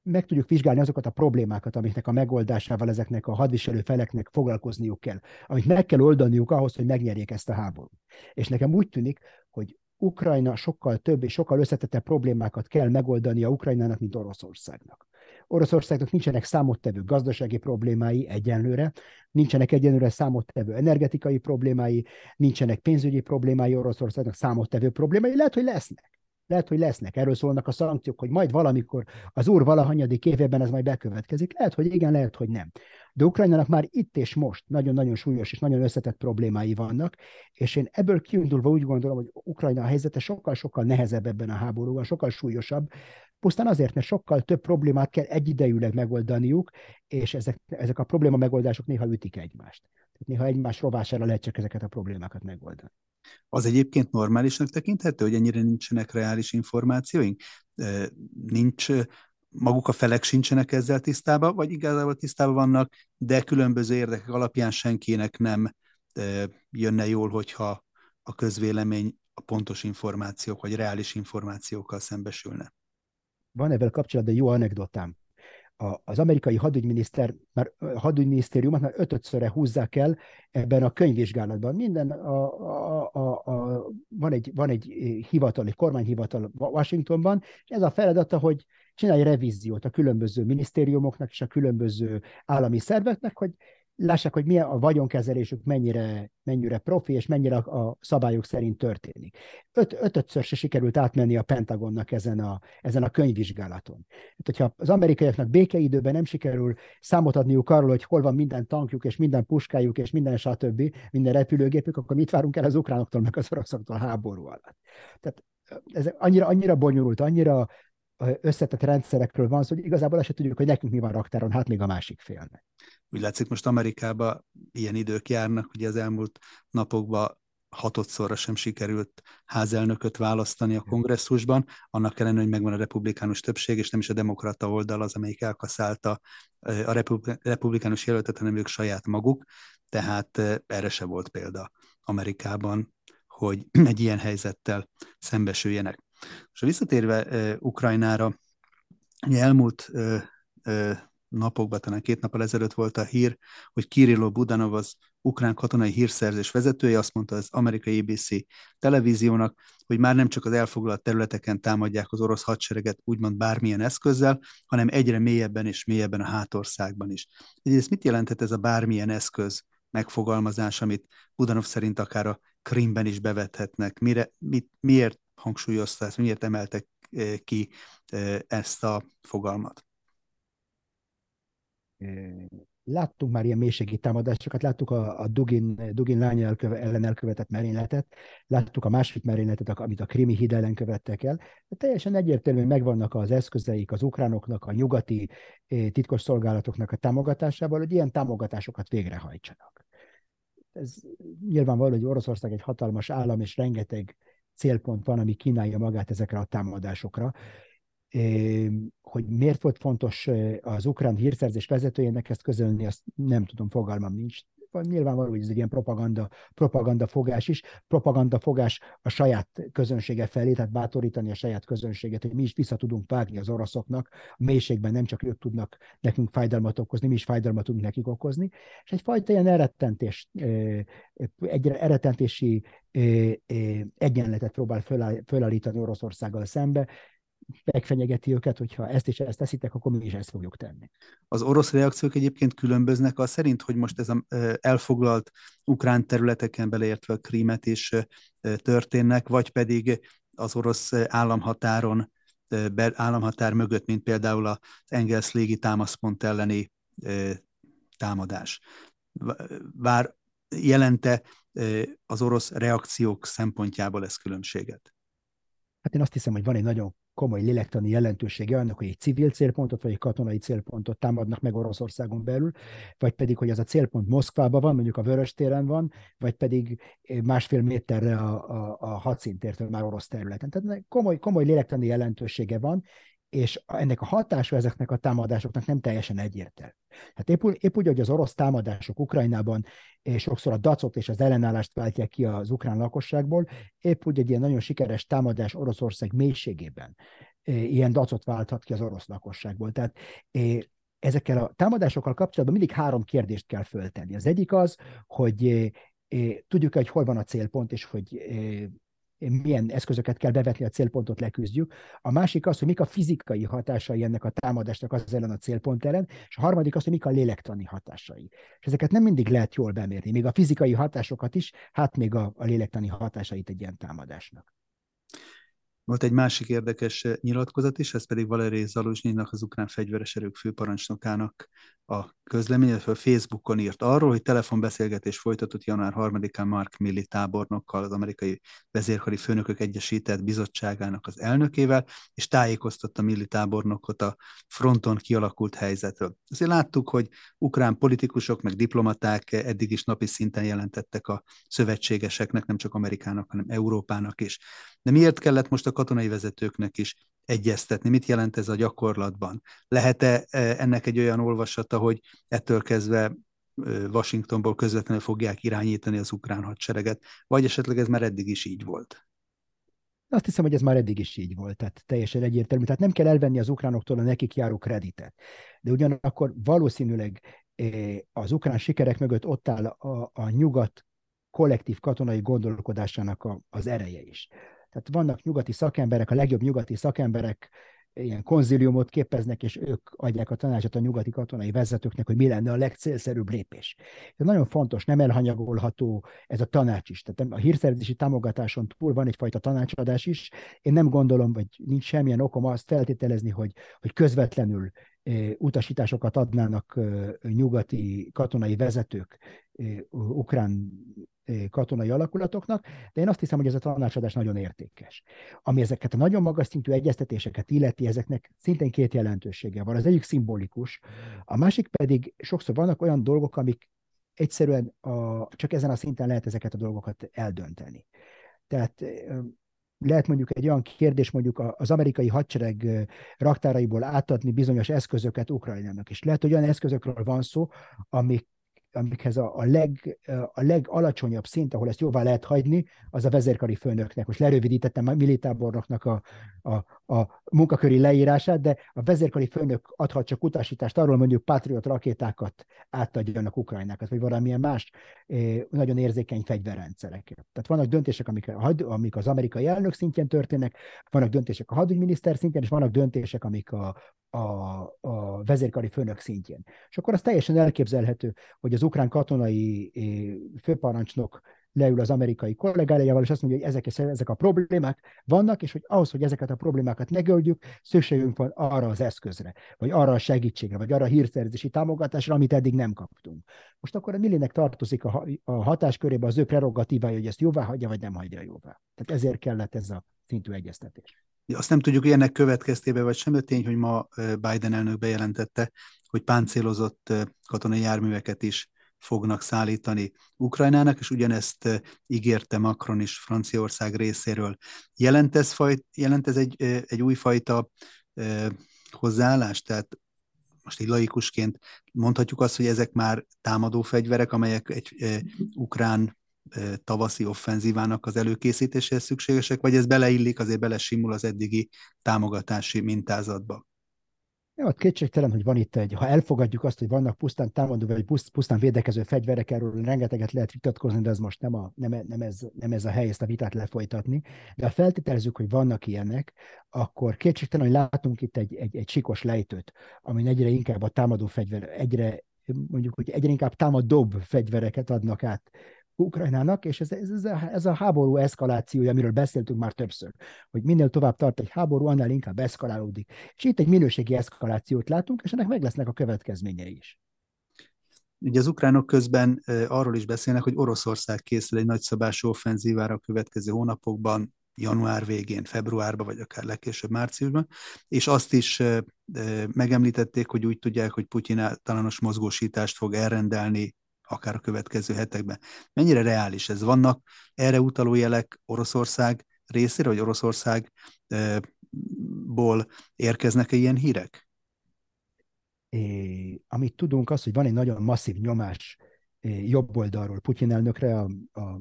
meg tudjuk vizsgálni azokat a problémákat, amiknek a megoldásával ezeknek a hadviselő feleknek foglalkozniuk kell, amit meg kell oldaniuk ahhoz, hogy megnyerjék ezt a háborút. És nekem úgy tűnik, hogy Ukrajna sokkal több és sokkal összetettebb problémákat kell megoldania Ukrajnának, mint Oroszországnak. Oroszországnak nincsenek számottevő gazdasági problémái egyenlőre, nincsenek egyenlőre számottevő energetikai problémái, nincsenek pénzügyi problémái Oroszországnak számottevő problémái, lehet, hogy lesznek. Lehet, hogy lesznek. Erről szólnak a szankciók, hogy majd valamikor az úr valahanyadik évében ez majd bekövetkezik. Lehet, hogy igen, lehet, hogy nem. De Ukrajnának már itt és most nagyon-nagyon súlyos és nagyon összetett problémái vannak, és én ebből kiindulva úgy gondolom, hogy Ukrajna a helyzete sokkal-sokkal nehezebb ebben a háborúban, sokkal súlyosabb, pusztán azért, mert sokkal több problémát kell egyidejűleg megoldaniuk, és ezek, ezek a probléma megoldások néha ütik egymást. Tehát néha egymás rovására lehet csak ezeket a problémákat megoldani.
Az egyébként normálisnak tekinthető, hogy ennyire nincsenek reális információink? Nincs, maguk a felek sincsenek ezzel tisztában, vagy igazából tisztában vannak, de különböző érdekek alapján senkinek nem jönne jól, hogyha a közvélemény a pontos információk, vagy reális információkkal szembesülne.
Van ebben kapcsolatban jó anekdotám a, az amerikai hadügyminiszter, már hadügyminisztériumot már ötödszörre húzzák el ebben a könyvvizsgálatban. Minden a, a, a, a, van, egy, van egy hivatal, egy kormányhivatal Washingtonban, és ez a feladata, hogy csinálj revíziót a különböző minisztériumoknak és a különböző állami szerveknek, hogy lássák, hogy milyen a vagyonkezelésük mennyire, mennyire profi, és mennyire a, szabályok szerint történik. Öt, ötötször se sikerült átmenni a Pentagonnak ezen a, ezen a könyvvizsgálaton. Hát, hogyha az amerikaiaknak békeidőben nem sikerül számot adniuk arról, hogy hol van minden tankjuk, és minden puskájuk, és minden stb., minden repülőgépük, akkor mit várunk el az ukránoktól, meg az oroszoktól háború alatt. Tehát ez annyira, annyira bonyolult, annyira összetett rendszerekről van szó, hogy igazából azt se tudjuk, hogy nekünk mi van raktáron, hát még a másik félnek.
Úgy látszik, most Amerikában ilyen idők járnak, hogy az elmúlt napokban hatodszorra sem sikerült házelnököt választani a kongresszusban, annak ellenére, hogy megvan a republikánus többség, és nem is a demokrata oldal az, amelyik elkaszálta a republikánus jelöltet, hanem ők saját maguk, tehát erre se volt példa Amerikában, hogy egy ilyen helyzettel szembesüljenek. És visszatérve uh, Ukrajnára, ugye elmúlt uh, uh, napokban, talán két nappal ezelőtt volt a hír, hogy Kirilló Budanov az ukrán katonai hírszerzés vezetője, azt mondta az amerikai ABC televíziónak, hogy már nem csak az elfoglalt területeken támadják az orosz hadsereget úgymond bármilyen eszközzel, hanem egyre mélyebben és mélyebben a hátországban is. Egyrészt mit jelentett ez a bármilyen eszköz megfogalmazás, amit Budanov szerint akár a Krimben is bevethetnek? Mire, mit, miért hangsúlyozta ezt, miért emeltek eh, ki eh, ezt a fogalmat?
láttunk már ilyen mélységi támadásokat, láttuk a, a Dugin, Dugin lány elköve, ellen elkövetett merényletet, láttuk a másik merényletet, amit a krimi híd ellen követtek el. De teljesen egyértelműen megvannak az eszközeik az ukránoknak, a nyugati titkos szolgálatoknak a támogatásával, hogy ilyen támogatásokat végrehajtsanak. Ez nyilvánvaló, hogy Oroszország egy hatalmas állam, és rengeteg célpont van, ami kínálja magát ezekre a támadásokra hogy miért volt fontos az ukrán hírszerzés vezetőjének ezt közölni, azt nem tudom, fogalmam nincs. Nyilvánvaló, hogy ez egy ilyen propaganda, propaganda fogás is, propaganda fogás a saját közönsége felé, tehát bátorítani a saját közönséget, hogy mi is vissza tudunk vágni az oroszoknak, a mélységben nem csak ők tudnak nekünk fájdalmat okozni, mi is fájdalmat tudunk nekik okozni, és egyfajta ilyen erettentés, egy eretentési egyenletet próbál fölállítani Oroszországgal szembe, megfenyegeti őket, hogyha ezt és ezt teszitek, akkor mi is ezt fogjuk tenni.
Az orosz reakciók egyébként különböznek az szerint, hogy most ez a elfoglalt ukrán területeken beleértve a krímet is történnek, vagy pedig az orosz államhatáron, államhatár mögött, mint például az Engels légi támaszpont elleni támadás. Vár jelente az orosz reakciók szempontjából ez különbséget?
Hát én azt hiszem, hogy van egy nagyon komoly lélektani jelentősége annak, hogy egy civil célpontot vagy egy katonai célpontot támadnak meg Oroszországon belül, vagy pedig, hogy az a célpont Moszkvában van, mondjuk a Vörös téren van, vagy pedig másfél méterre a, a, a hadszintértől már orosz területen. Tehát komoly, komoly lélektani jelentősége van, és ennek a hatása ezeknek a támadásoknak nem teljesen egyértelmű. Hát épp, épp úgy, hogy az orosz támadások Ukrajnában és sokszor a dacot és az ellenállást váltják ki az ukrán lakosságból, épp úgy egy ilyen nagyon sikeres támadás Oroszország mélységében ilyen dacot válthat ki az orosz lakosságból. Tehát ezekkel a támadásokkal kapcsolatban mindig három kérdést kell föltenni. Az egyik az, hogy tudjuk hogy hol van a célpont, és hogy milyen eszközöket kell bevetni a célpontot leküzdjük. A másik az, hogy mik a fizikai hatásai ennek a támadásnak az ellen a célpont ellen, és a harmadik az, hogy mik a lélektani hatásai. És ezeket nem mindig lehet jól bemérni, még a fizikai hatásokat is, hát még a, a lélektani hatásait egy ilyen támadásnak.
Volt egy másik érdekes eh, nyilatkozat is, ez pedig Valerij Zaluzsnyinak, az ukrán fegyveres erők főparancsnokának a közlemény, a Facebookon írt arról, hogy telefonbeszélgetés folytatott január 3-án Mark Milley tábornokkal, az amerikai vezérkari főnökök egyesített bizottságának az elnökével, és tájékoztatta Milley tábornokot a fronton kialakult helyzetről. Azért láttuk, hogy ukrán politikusok, meg diplomaták eddig is napi szinten jelentettek a szövetségeseknek, nem csak Amerikának, hanem Európának is. De miért kellett most a katonai vezetőknek is egyeztetni? Mit jelent ez a gyakorlatban? Lehet-e e, ennek egy olyan olvasata, hogy ettől kezdve e, Washingtonból közvetlenül fogják irányítani az ukrán hadsereget, vagy esetleg ez már eddig is így volt?
Azt hiszem, hogy ez már eddig is így volt, tehát teljesen egyértelmű. Tehát nem kell elvenni az ukránoktól a nekik járó kreditet. De ugyanakkor valószínűleg e, az ukrán sikerek mögött ott áll a, a nyugat kollektív katonai gondolkodásának a, az ereje is. Tehát vannak nyugati szakemberek, a legjobb nyugati szakemberek ilyen konziliumot képeznek, és ők adják a tanácsot a nyugati katonai vezetőknek, hogy mi lenne a legcélszerűbb lépés. Ez nagyon fontos, nem elhanyagolható ez a tanács is. Tehát a hírszerzési támogatáson túl van egyfajta tanácsadás is. Én nem gondolom, vagy nincs semmilyen okom azt feltételezni, hogy, hogy közvetlenül utasításokat adnának nyugati katonai vezetők ukrán katonai alakulatoknak, de én azt hiszem, hogy ez a tanácsadás nagyon értékes. Ami ezeket a nagyon magas szintű egyeztetéseket illeti, ezeknek szintén két jelentősége van. Az egyik szimbolikus, a másik pedig sokszor vannak olyan dolgok, amik egyszerűen a, csak ezen a szinten lehet ezeket a dolgokat eldönteni. Tehát lehet mondjuk egy olyan kérdés mondjuk az amerikai hadsereg raktáraiból átadni bizonyos eszközöket Ukrajnának, és lehet, hogy olyan eszközökről van szó, amik amikhez a, a, leg, a legalacsonyabb szint, ahol ezt jóvá lehet hagyni, az a vezérkari főnöknek. Most lerövidítettem a militábornoknak a, a, a munkaköri leírását, de a vezérkari főnök adhat csak utasítást arról, mondjuk Patriot rakétákat átadjanak Ukrajnákat, vagy valamilyen más nagyon érzékeny fegyverrendszereket. Tehát vannak döntések, amik, amik az amerikai elnök szintjén történnek, vannak döntések a hadügyminiszter szintjén, és vannak döntések, amik a, a, a vezérkari főnök szintjén. És akkor az teljesen elképzelhető, hogy az ukrán katonai főparancsnok leül az amerikai kollégájával, és azt mondja, hogy ezek, ezek a problémák vannak, és hogy ahhoz, hogy ezeket a problémákat megoldjuk, szükségünk van arra az eszközre, vagy arra a segítségre, vagy arra a hírszerzési támogatásra, amit eddig nem kaptunk. Most akkor a Millének tartozik a, a hatáskörébe az ő prerogatívája, hogy ezt jóvá hagyja, vagy nem hagyja jóvá. Tehát ezért kellett ez a szintű egyeztetés.
Azt nem tudjuk, hogy ennek következtében vagy sem, de tény, hogy ma Biden elnök bejelentette, hogy páncélozott katonai járműveket is fognak szállítani Ukrajnának, és ugyanezt ígérte Macron is Franciaország részéről. Jelent ez, faj, jelent ez egy, egy újfajta hozzáállást? Tehát most így laikusként mondhatjuk azt, hogy ezek már támadó fegyverek, amelyek egy ukrán tavaszi offenzívának az előkészítéséhez szükségesek, vagy ez beleillik, azért belesimul az eddigi támogatási mintázatba?
Ja, ott kétségtelen, hogy van itt egy, ha elfogadjuk azt, hogy vannak pusztán támadó vagy pusztán védekező fegyverek, erről rengeteget lehet vitatkozni, de ez most nem, a, nem, nem, ez, nem ez a hely ezt a vitát lefolytatni. De ha feltételezzük, hogy vannak ilyenek, akkor kétségtelen, hogy látunk itt egy, egy, egy sikos lejtőt, ami egyre inkább a támadó fegyver, egyre mondjuk, hogy egyre inkább támadóbb fegyvereket adnak át Ukrajnának, és ez, ez, ez, a, háború eszkalációja, amiről beszéltünk már többször, hogy minél tovább tart egy háború, annál inkább eszkalálódik. És itt egy minőségi eszkalációt látunk, és ennek meg lesznek a következményei is.
Ugye az ukránok közben arról is beszélnek, hogy Oroszország készül egy nagyszabású offenzívára a következő hónapokban, január végén, februárban, vagy akár legkésőbb márciusban, és azt is megemlítették, hogy úgy tudják, hogy Putyin általános mozgósítást fog elrendelni akár a következő hetekben. Mennyire reális ez? Vannak erre utaló jelek Oroszország részére, vagy Oroszországból érkeznek-e ilyen hírek?
É, amit tudunk az, hogy van egy nagyon masszív nyomás jobb oldalról Putyin elnökre, a, a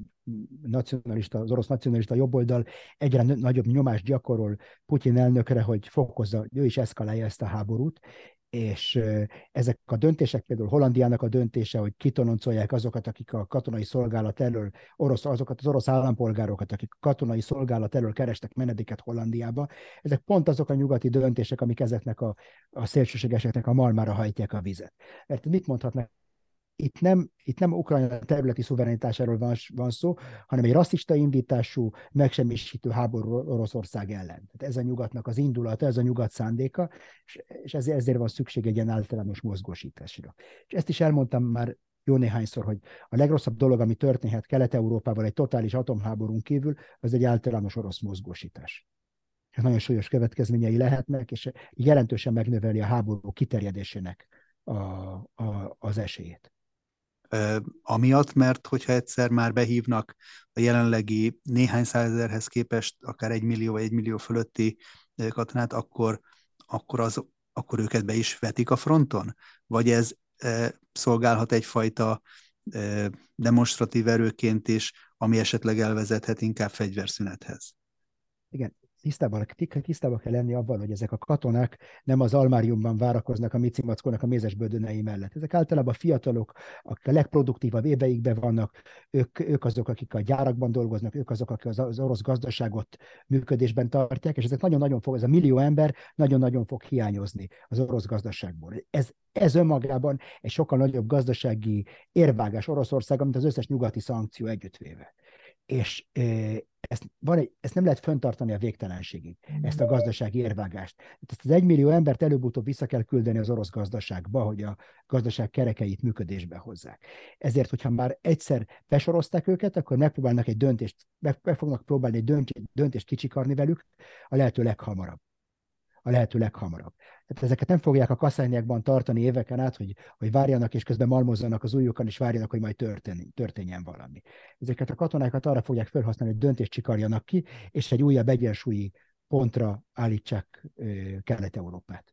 nacionalista, az orosz nacionalista jobb oldal egyre nagyobb nyomást gyakorol Putyin elnökre, hogy fokozza, ő is eszkalálja ezt a háborút, és ezek a döntések, például Hollandiának a döntése, hogy kitononcolják azokat, akik a katonai szolgálat elől, orosz, azokat az orosz állampolgárokat, akik a katonai szolgálat elől kerestek menediket Hollandiába, ezek pont azok a nyugati döntések, amik ezeknek a, a szélsőségeseknek a malmára hajtják a vizet. Mert mit mondhatnak itt nem, itt nem Ukrajna területi szuverenitásáról van, van szó, hanem egy rasszista indítású, megsemmisítő háború Oroszország ellen. Tehát ez a nyugatnak az indulata, ez a nyugat szándéka, és, és ezért, ezért van szükség egy ilyen általános mozgósításra. És ezt is elmondtam már jó néhányszor, hogy a legrosszabb dolog, ami történhet Kelet-Európával egy totális atomháborún kívül, az egy általános orosz mozgósítás. Ez nagyon súlyos következményei lehetnek, és jelentősen megnöveli a háború kiterjedésének a, a, az esélyét
amiatt, mert hogyha egyszer már behívnak a jelenlegi néhány százezerhez képest akár egy millió vagy egy millió fölötti katonát, akkor, akkor, az, akkor őket be is vetik a fronton? Vagy ez szolgálhat egyfajta demonstratív erőként is, ami esetleg elvezethet inkább fegyverszünethez?
Igen, tisztában, tisztában kell lenni abban, hogy ezek a katonák nem az almáriumban várakoznak a micimackónak a mézesbödönei mellett. Ezek általában fiatalok, akik a legproduktívabb éveikben vannak, ők, ők azok, akik a gyárakban dolgoznak, ők azok, akik az, az orosz gazdaságot működésben tartják, és ezek nagyon-nagyon fog, ez a millió ember nagyon-nagyon fog hiányozni az orosz gazdaságból. Ez, ez önmagában egy sokkal nagyobb gazdasági érvágás Oroszország, mint az összes nyugati szankció együttvéve és ezt, van egy, ezt nem lehet föntartani a végtelenségig, ezt a gazdasági érvágást. Ezt az egymillió embert előbb-utóbb vissza kell küldeni az orosz gazdaságba, hogy a gazdaság kerekeit működésbe hozzák. Ezért, hogyha már egyszer besorozták őket, akkor megpróbálnak egy döntést, meg, meg fognak próbálni egy döntést, döntést kicsikarni velük a lehető leghamarabb a lehető leghamarabb. Tehát ezeket nem fogják a kaszányákban tartani éveken át, hogy, hogy várjanak, és közben malmozzanak az ujjukon, és várjanak, hogy majd történjen, történjen valami. Ezeket a katonákat arra fogják felhasználni, hogy döntést csikarjanak ki, és egy újabb egyensúlyi pontra állítsák Kelet-Európát.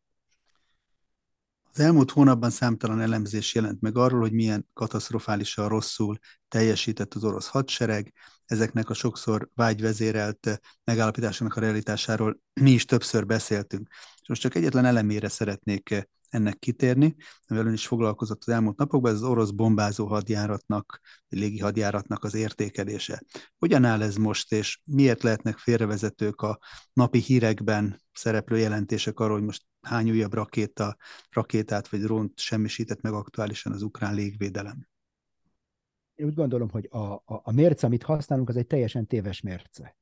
Az elmúlt hónapban számtalan elemzés jelent meg arról, hogy milyen katasztrofálisan rosszul teljesített az orosz hadsereg. Ezeknek a sokszor vágyvezérelt megállapításának a realitásáról mi is többször beszéltünk. És most csak egyetlen elemére szeretnék ennek kitérni, amivel ön is foglalkozott az elmúlt napokban, ez az orosz bombázó hadjáratnak, légi hadjáratnak az értékelése. Hogyan áll ez most, és miért lehetnek félrevezetők a napi hírekben szereplő jelentések arról, hogy most hány újabb rakéta, rakétát vagy drónt semmisített meg aktuálisan az ukrán légvédelem?
én úgy gondolom, hogy a, a, a mérce, amit használunk, az egy teljesen téves mérce.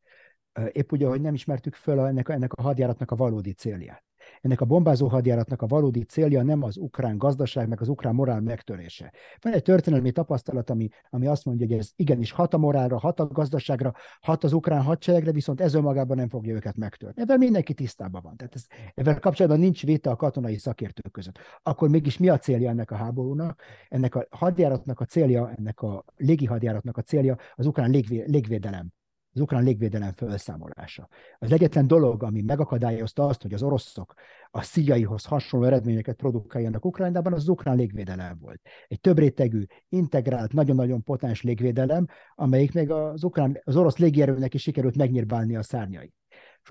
Épp úgy, hogy nem ismertük föl ennek, ennek a hadjáratnak a valódi célját. Ennek a bombázó hadjáratnak a valódi célja nem az ukrán gazdaság, meg az ukrán morál megtörése. Van egy történelmi tapasztalat, ami, ami azt mondja, hogy ez igenis hat a morálra, hat a gazdaságra, hat az ukrán hadseregre, viszont ez önmagában nem fogja őket megtörni. Ebben mindenki tisztában van. Tehát ez, ebben kapcsolatban nincs vita a katonai szakértők között. Akkor mégis mi a célja ennek a háborúnak? Ennek a hadjáratnak a célja, ennek a légi hadjáratnak a célja az ukrán légvé, légvédelem az ukrán légvédelem felszámolása. Az egyetlen dolog, ami megakadályozta azt, hogy az oroszok a szíjaihoz hasonló eredményeket produkáljanak Ukrajnában, az, az ukrán légvédelem volt. Egy több rétegű, integrált, nagyon-nagyon potens légvédelem, amelyik még az, ukrán, az orosz légierőnek is sikerült megnyírbálni a szárnyait.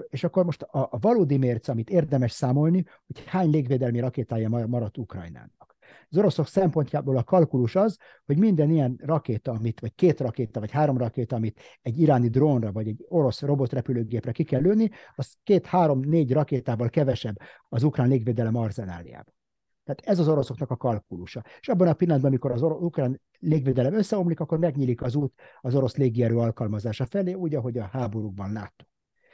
És akkor most a, a valódi mérce, amit érdemes számolni, hogy hány légvédelmi rakétája maradt Ukrajnának. Az oroszok szempontjából a kalkulus az, hogy minden ilyen rakéta, amit, vagy két rakéta, vagy három rakéta, amit egy iráni drónra, vagy egy orosz robotrepülőgépre ki kell lőni, az két-három-négy rakétával kevesebb az ukrán légvédelem arzenáliában. Tehát ez az oroszoknak a kalkulusa. És abban a pillanatban, amikor az ukrán légvédelem összeomlik, akkor megnyílik az út az orosz légierő alkalmazása felé, úgy, ahogy a háborúkban láttuk.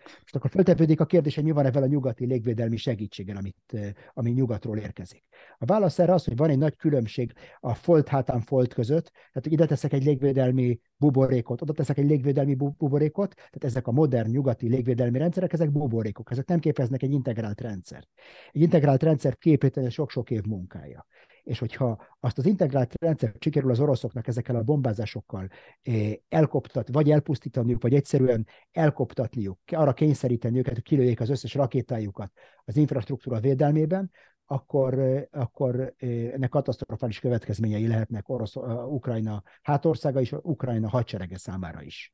Most akkor feltevődik a kérdés, hogy mi van ezzel a nyugati légvédelmi segítséggel, amit, ami nyugatról érkezik. A válasz erre az, hogy van egy nagy különbség a folt hátán folt között, tehát ide teszek egy légvédelmi buborékot, oda teszek egy légvédelmi buborékot, tehát ezek a modern nyugati légvédelmi rendszerek, ezek buborékok, ezek nem képeznek egy integrált rendszert. Egy integrált rendszert képíteni sok-sok év munkája és hogyha azt az integrált rendszer sikerül az oroszoknak ezekkel a bombázásokkal eh, elkoptat, vagy elpusztítaniuk, vagy egyszerűen elkoptatniuk, arra kényszeríteni őket, hogy kilőjék az összes rakétájukat az infrastruktúra védelmében, akkor, eh, akkor eh, ennek katasztrofális következményei lehetnek Orosz, Ukrajna hátországa és Ukrajna hadserege számára is.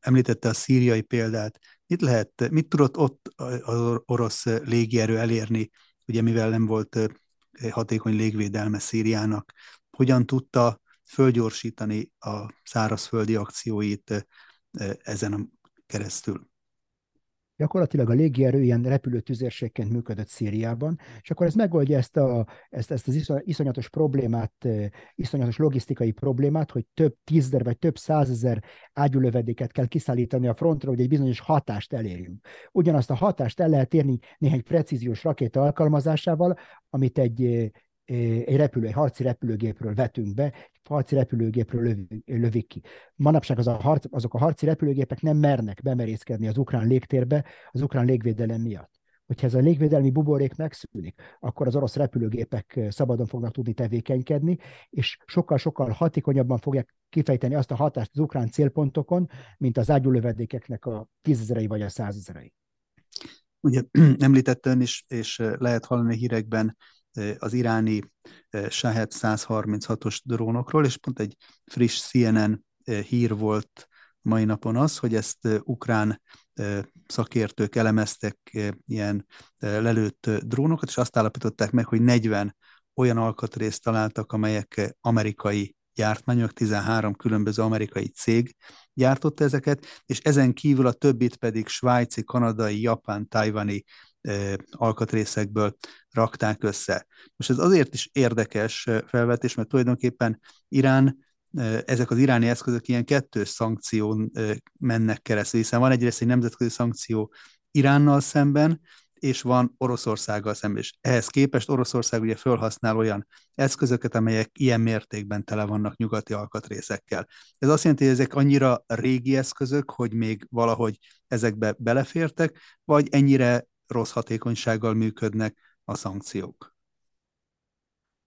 Említette a szíriai példát. Mit lehet, mit tudott ott az orosz légierő elérni, ugye mivel nem volt hatékony légvédelme Szíriának, hogyan tudta fölgyorsítani a szárazföldi akcióit ezen a keresztül
gyakorlatilag a légierő ilyen repülőtüzérségként működött Szíriában, és akkor ez megoldja ezt, a, ezt, ezt az iszonyatos problémát, iszonyatos logisztikai problémát, hogy több tízezer vagy több százezer ágyulövedéket kell kiszállítani a frontra, hogy egy bizonyos hatást elérjünk. Ugyanazt a hatást el lehet érni néhány precíziós rakéta alkalmazásával, amit egy egy repülő, egy harci repülőgépről vetünk be, harci repülőgépről lövik, lövik ki. Manapság az a harc, azok a harci repülőgépek nem mernek bemerészkedni az ukrán légtérbe az ukrán légvédelem miatt. Hogyha ez a légvédelmi buborék megszűnik, akkor az orosz repülőgépek szabadon fognak tudni tevékenykedni, és sokkal-sokkal hatékonyabban fogják kifejteni azt a hatást az ukrán célpontokon, mint az ágyúlövedékeknek a tízezerei vagy a százezerei.
Ugye említette ön is, és lehet hallani hírekben az iráni Shahed 136-os drónokról, és pont egy friss CNN hír volt mai napon az, hogy ezt ukrán szakértők elemeztek ilyen lelőtt drónokat, és azt állapították meg, hogy 40 olyan alkatrészt találtak, amelyek amerikai gyártmányok, 13 különböző amerikai cég gyártotta ezeket, és ezen kívül a többit pedig svájci, kanadai, japán, tajvani alkatrészekből rakták össze. Most ez azért is érdekes felvetés, mert tulajdonképpen Irán ezek az iráni eszközök ilyen kettős szankción mennek keresztül, hiszen van egyrészt egy nemzetközi szankció Iránnal szemben, és van Oroszországgal szemben. És ehhez képest Oroszország ugye felhasznál olyan eszközöket, amelyek ilyen mértékben tele vannak nyugati alkatrészekkel. Ez azt jelenti, hogy ezek annyira régi eszközök, hogy még valahogy ezekbe belefértek, vagy ennyire rossz hatékonysággal működnek a szankciók?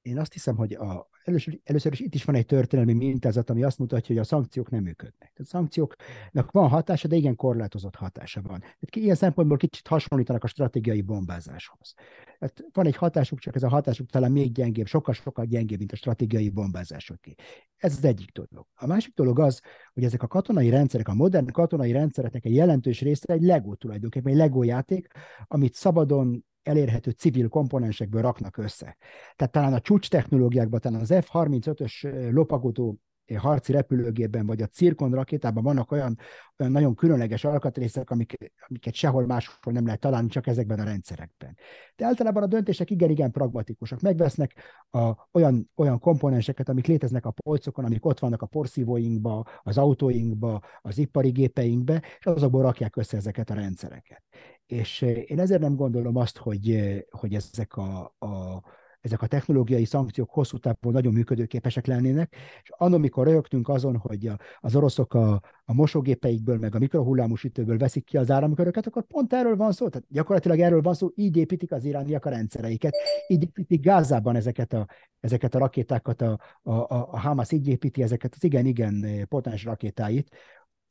Én azt hiszem, hogy a, először, először is itt is van egy történelmi mintázat, ami azt mutatja, hogy a szankciók nem működnek. A szankcióknak van hatása, de igen korlátozott hatása van. Tehát ilyen szempontból kicsit hasonlítanak a stratégiai bombázáshoz. Tehát van egy hatásuk, csak ez a hatásuk talán még gyengébb, sokkal-sokkal gyengébb, mint a stratégiai bombázásoké. Ez az egyik dolog. A másik dolog az, hogy ezek a katonai rendszerek, a modern katonai rendszereknek egy jelentős része egy LEGO tulajdonképpen, egy LEGO játék, amit szabadon elérhető civil komponensekből raknak össze. Tehát talán a csúcs technológiákban, talán az F-35-ös lopagodó harci repülőgépben, vagy a cirkon rakétában vannak olyan, olyan nagyon különleges alkatrészek, amik, amiket sehol máshol nem lehet találni, csak ezekben a rendszerekben. De általában a döntések igen-igen pragmatikusak. Megvesznek a, olyan, olyan komponenseket, amik léteznek a polcokon, amik ott vannak a porszívóinkba, az autóinkba, az ipari gépeinkbe, és azokból rakják össze ezeket a rendszereket. És én ezért nem gondolom azt, hogy, hogy ezek a, a ezek a technológiai szankciók hosszú távon nagyon működőképesek lennének, és annak, amikor rögtünk azon, hogy az oroszok a, a mosógépeikből, meg a mikrohullámú sütőből veszik ki az áramköröket, akkor pont erről van szó. Tehát gyakorlatilag erről van szó, így építik az irániak a rendszereiket, így építik Gázában ezeket a, ezeket a rakétákat, a, a, a Hamas így építi ezeket az igen-igen potens rakétáit,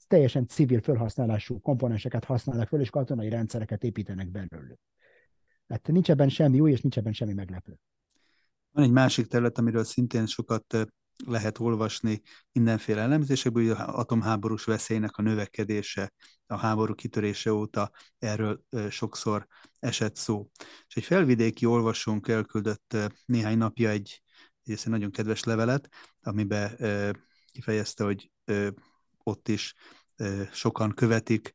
teljesen civil felhasználású komponenseket használnak föl, és katonai rendszereket építenek belőlük. Tehát nincs ebben semmi új, és nincs ebben semmi meglepő.
Van egy másik terület, amiről szintén sokat lehet olvasni mindenféle elemzésekből, hogy az atomháborús veszélynek a növekedése a háború kitörése óta erről sokszor esett szó. És egy felvidéki olvasónk elküldött néhány napja egy, egy nagyon kedves levelet, amiben kifejezte, hogy ott is sokan követik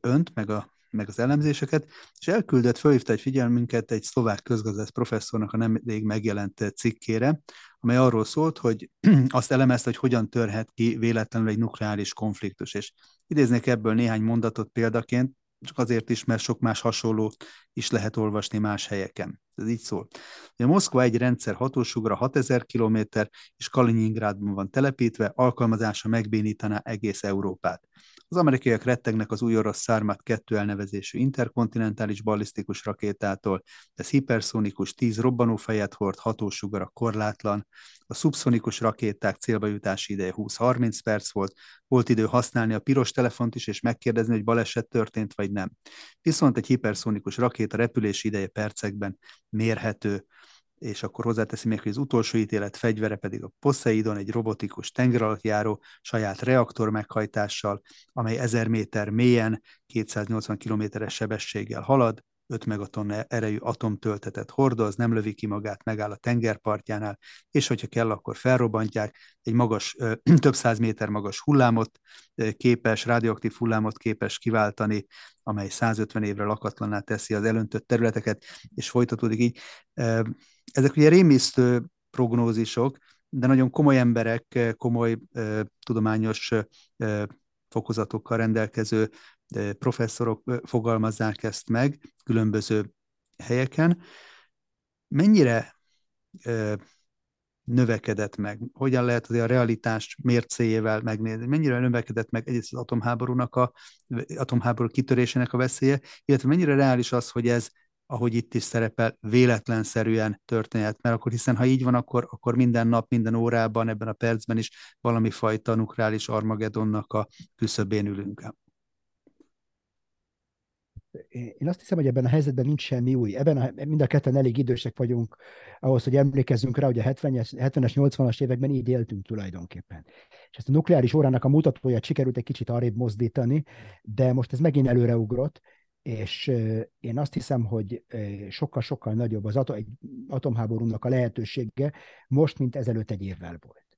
önt, meg a meg az elemzéseket, és elküldött, fölhívta egy figyelmünket egy szlovák közgazdász professzornak a nemrég megjelent cikkére, amely arról szólt, hogy azt elemezte, hogy hogyan törhet ki véletlenül egy nukleáris konfliktus, és idéznék ebből néhány mondatot példaként, csak azért is, mert sok más hasonlót is lehet olvasni más helyeken. Ez így szól. A Moszkva egy rendszer hatósugra 6000 km, és Kaliningrádban van telepítve, alkalmazása megbénítaná egész Európát. Az amerikaiak rettegnek az új orosz Szármát 2 elnevezésű interkontinentális ballisztikus rakétától, ez hiperszonikus 10 robbanófejet hord, hatósugara korlátlan, a szubszonikus rakéták célba jutási ideje 20-30 perc volt, volt idő használni a piros telefont is, és megkérdezni, hogy baleset történt, vagy nem. Viszont egy hiperszonikus rakéta repülési ideje percekben mérhető és akkor hozzáteszi még, hogy az utolsó ítélet fegyvere pedig a Poseidon, egy robotikus tengeralattjáró saját reaktor meghajtással, amely 1000 méter mélyen 280 kilométeres sebességgel halad, 5 megaton erejű atomtöltetet hordoz, nem lövi ki magát, megáll a tengerpartjánál, és hogyha kell, akkor felrobbantják, egy magas, több száz méter magas hullámot képes, radioaktív hullámot képes kiváltani, amely 150 évre lakatlaná teszi az elöntött területeket, és folytatódik így. Ezek ugye rémisztő prognózisok, de nagyon komoly emberek, komoly tudományos fokozatokkal rendelkező professzorok fogalmazzák ezt meg különböző helyeken. Mennyire növekedett meg? Hogyan lehet azért a realitást mércéjével megnézni? Mennyire növekedett meg egyrészt az atomháborúnak a, atomháború kitörésének a veszélye, illetve mennyire reális az, hogy ez ahogy itt is szerepel, véletlenszerűen történhet, mert akkor hiszen ha így van, akkor, akkor minden nap, minden órában, ebben a percben is valami fajta nukleáris Armagedonnak a küszöbén ülünk.
Én azt hiszem, hogy ebben a helyzetben nincs semmi új. Ebben a, mind a ketten elég idősek vagyunk ahhoz, hogy emlékezzünk rá, hogy a 70-es, 70-es 80-as években így éltünk tulajdonképpen. És ezt a nukleáris órának a mutatóját sikerült egy kicsit arrébb mozdítani, de most ez megint előreugrott, és én azt hiszem, hogy sokkal-sokkal nagyobb az atom, egy atomháborúnak a lehetősége most, mint ezelőtt egy évvel volt.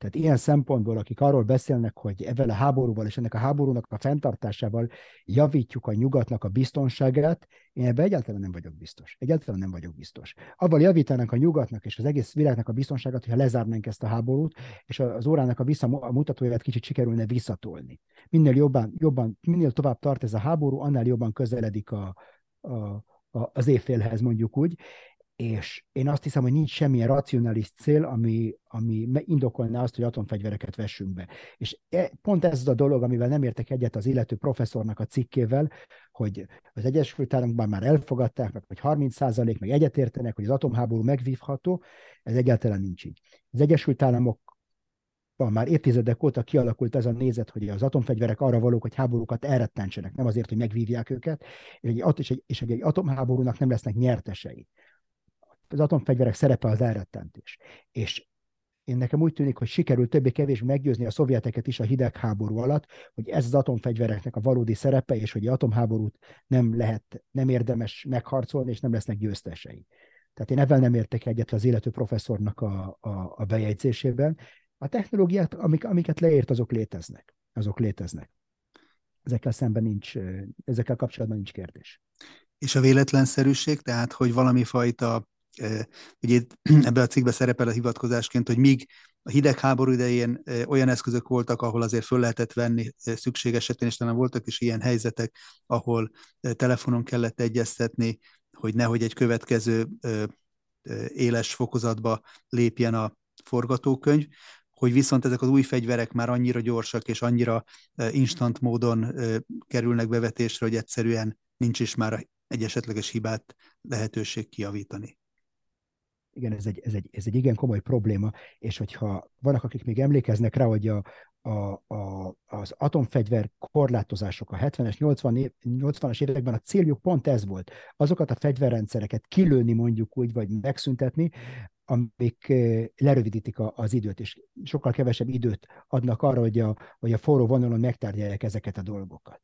Tehát ilyen szempontból, akik arról beszélnek, hogy ebben a háborúval és ennek a háborúnak a fenntartásával javítjuk a nyugatnak a biztonságát, én ebben egyáltalán nem vagyok biztos. Egyáltalán nem vagyok biztos. Avval javítanak a nyugatnak és az egész világnak a biztonságát, hogyha lezárnánk ezt a háborút, és az órának a, vissza, a mutatóját kicsit sikerülne visszatolni. Minél jobban, jobban, minél tovább tart ez a háború, annál jobban közeledik a, a, a, az évfélhez, mondjuk úgy, és én azt hiszem, hogy nincs semmilyen racionális cél, ami, ami indokolná azt, hogy atomfegyvereket vessünk be. És e, pont ez az a dolog, amivel nem értek egyet az illető professzornak a cikkével, hogy az Egyesült Államokban már elfogadták, meg hogy 30 százalék meg egyetértenek, hogy az atomháború megvívható, ez egyáltalán nincs így. Az Egyesült Államok már évtizedek óta kialakult ez a nézet, hogy az atomfegyverek arra valók, hogy háborúkat elrettentsenek, nem azért, hogy megvívják őket, és egy, és egy, és egy atomháborúnak nem lesznek nyertesei az atomfegyverek szerepe az elrettentés. És én nekem úgy tűnik, hogy sikerült többé-kevésbé meggyőzni a szovjeteket is a hidegháború alatt, hogy ez az atomfegyvereknek a valódi szerepe, és hogy atomháborút nem lehet, nem érdemes megharcolni, és nem lesznek győztesei. Tehát én ebben nem értek egyet az élető professzornak a, a, a bejegyzésében. A technológiák, amik, amiket leírt, azok léteznek. Azok léteznek. Ezekkel szemben nincs, ezekkel kapcsolatban nincs kérdés.
És a véletlenszerűség, tehát, hogy valami fajta, ugye ebben a cikkben szerepel a hivatkozásként, hogy míg a hidegháború idején olyan eszközök voltak, ahol azért föl lehetett venni szükség esetén, és talán voltak is ilyen helyzetek, ahol telefonon kellett egyeztetni, hogy nehogy egy következő éles fokozatba lépjen a forgatókönyv, hogy viszont ezek az új fegyverek már annyira gyorsak és annyira instant módon kerülnek bevetésre, hogy egyszerűen nincs is már egy esetleges hibát lehetőség kiavítani.
Igen, ez egy, ez, egy, ez egy igen komoly probléma, és hogyha vannak, akik még emlékeznek rá, hogy a, a, a, az atomfegyver korlátozások a 70-es, 80 80-as években a céljuk pont ez volt. Azokat a fegyverrendszereket kilőni mondjuk úgy, vagy megszüntetni, amik eh, lerövidítik az időt, és sokkal kevesebb időt adnak arra, hogy a, hogy a forró vonalon megtárgyalják ezeket a dolgokat.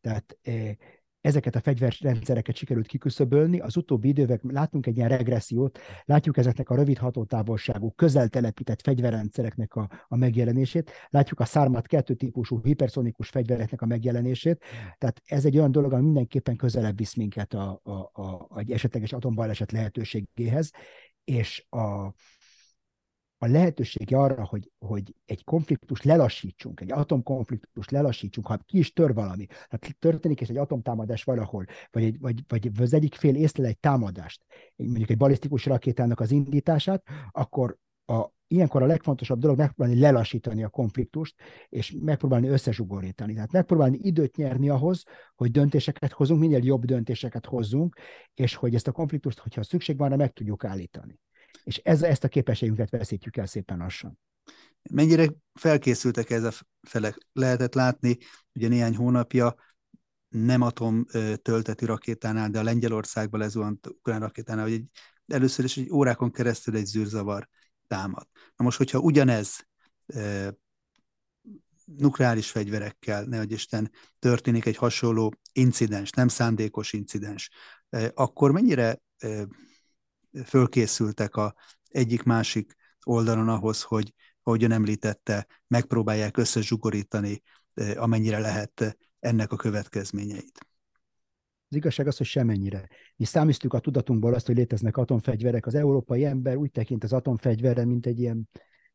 Tehát eh, ezeket a fegyverrendszereket sikerült kiküszöbölni. Az utóbbi időben látunk egy ilyen regressziót, látjuk ezeknek a rövid hatótávolságú, közel telepített fegyverrendszereknek a, a megjelenését, látjuk a Szármat 2 típusú hiperszonikus fegyvereknek a megjelenését, tehát ez egy olyan dolog, ami mindenképpen közelebb visz minket a, a, a egy esetleges atombaleset lehetőségéhez, és a, a lehetősége arra, hogy, hogy egy konfliktus lelassítsunk, egy atomkonfliktus lelassítsunk, ha ki is tör valami, ha történik és egy atomtámadás valahol, vagy, egy, vagy, vagy az egyik fél észlel egy támadást, mondjuk egy balisztikus rakétának az indítását, akkor a, ilyenkor a legfontosabb dolog megpróbálni lelassítani a konfliktust, és megpróbálni összezsugorítani. Tehát megpróbálni időt nyerni ahhoz, hogy döntéseket hozunk, minél jobb döntéseket hozzunk, és hogy ezt a konfliktust, hogyha szükség van, meg tudjuk állítani és ez, ezt a képességünket veszítjük el szépen lassan.
Mennyire felkészültek ez a felek? Lehetett látni, ugye néhány hónapja nem atom töltetű rakétánál, de a Lengyelországban lezuhant ukrán rakétánál, hogy egy, először is egy órákon keresztül egy zűrzavar támad. Na most, hogyha ugyanez e, nukleáris fegyverekkel, nehogy Isten, történik egy hasonló incidens, nem szándékos incidens, e, akkor mennyire e, fölkészültek a egyik-másik oldalon ahhoz, hogy, ahogyan említette, megpróbálják összezsugorítani, eh, amennyire lehet ennek a következményeit.
Az igazság az, hogy semennyire. Mi számíztük a tudatunkból azt, hogy léteznek atomfegyverek. Az európai ember úgy tekint az atomfegyverre, mint egy ilyen,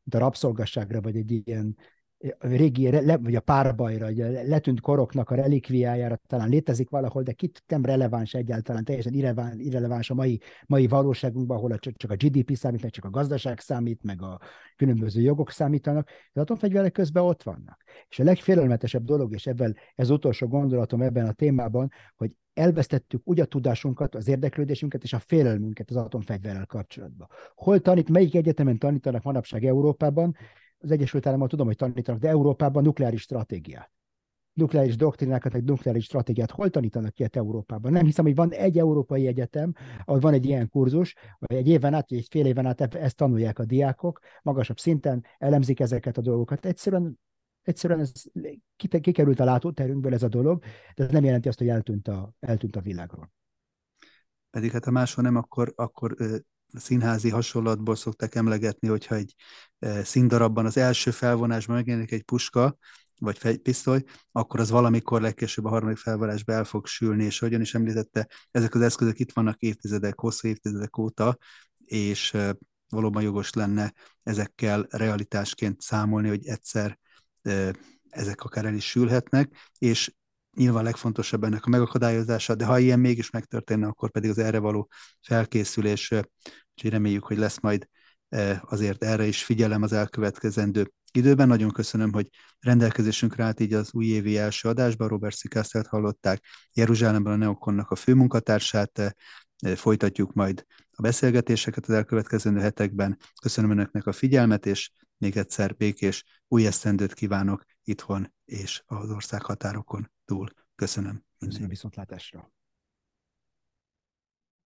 mint a rabszolgasságra, vagy egy ilyen a régi, le, vagy a párbajra, vagy a letűnt koroknak a relikviájára talán létezik valahol, de kit nem releváns egyáltalán, teljesen irreleváns, irreleváns a mai, mai valóságunkban, ahol csak, a GDP számít, meg csak a gazdaság számít, meg a különböző jogok számítanak, az atomfegyverek közben ott vannak. És a legfélelmetesebb dolog, és ebben ez utolsó gondolatom ebben a témában, hogy elvesztettük úgy a tudásunkat, az érdeklődésünket és a félelmünket az atomfegyverrel kapcsolatban. Hol tanít, melyik egyetemen tanítanak manapság Európában, az Egyesült Államokban tudom, hogy tanítanak, de Európában nukleáris stratégiát. Nukleáris doktrinákat, egy nukleáris stratégiát hol tanítanak ilyet Európában? Nem hiszem, hogy van egy európai egyetem, ahol van egy ilyen kurzus, vagy egy éven át, vagy egy fél éven át ezt tanulják a diákok, magasabb szinten elemzik ezeket a dolgokat. Egyszerűen egyszerűen ez kikerült a látóterünkből ez a dolog, de ez nem jelenti azt, hogy eltűnt a, eltűnt a világról.
Pedig hát a máshol nem, akkor, akkor színházi hasonlatból szokták emlegetni, hogyha egy e, színdarabban az első felvonásban megjelenik egy puska, vagy pisztoly, akkor az valamikor legkésőbb a harmadik felvonásban el fog sülni, és ahogyan is említette, ezek az eszközök itt vannak évtizedek, hosszú évtizedek óta, és e, valóban jogos lenne ezekkel realitásként számolni, hogy egyszer e, ezek akár el is sülhetnek, és nyilván legfontosabb ennek a megakadályozása, de ha ilyen mégis megtörténne, akkor pedig az erre való felkészülés, úgyhogy reméljük, hogy lesz majd azért erre is figyelem az elkövetkezendő időben. Nagyon köszönöm, hogy rendelkezésünkre állt így az újévi első adásban. Robert Szikásztelt hallották, Jeruzsálemben a Neokonnak a főmunkatársát. Folytatjuk majd a beszélgetéseket az elkövetkezendő hetekben. Köszönöm Önöknek a figyelmet, és még egyszer békés új esztendőt kívánok itthon és az ország határokon túl. Köszönöm.
Köszönöm viszontlátásra.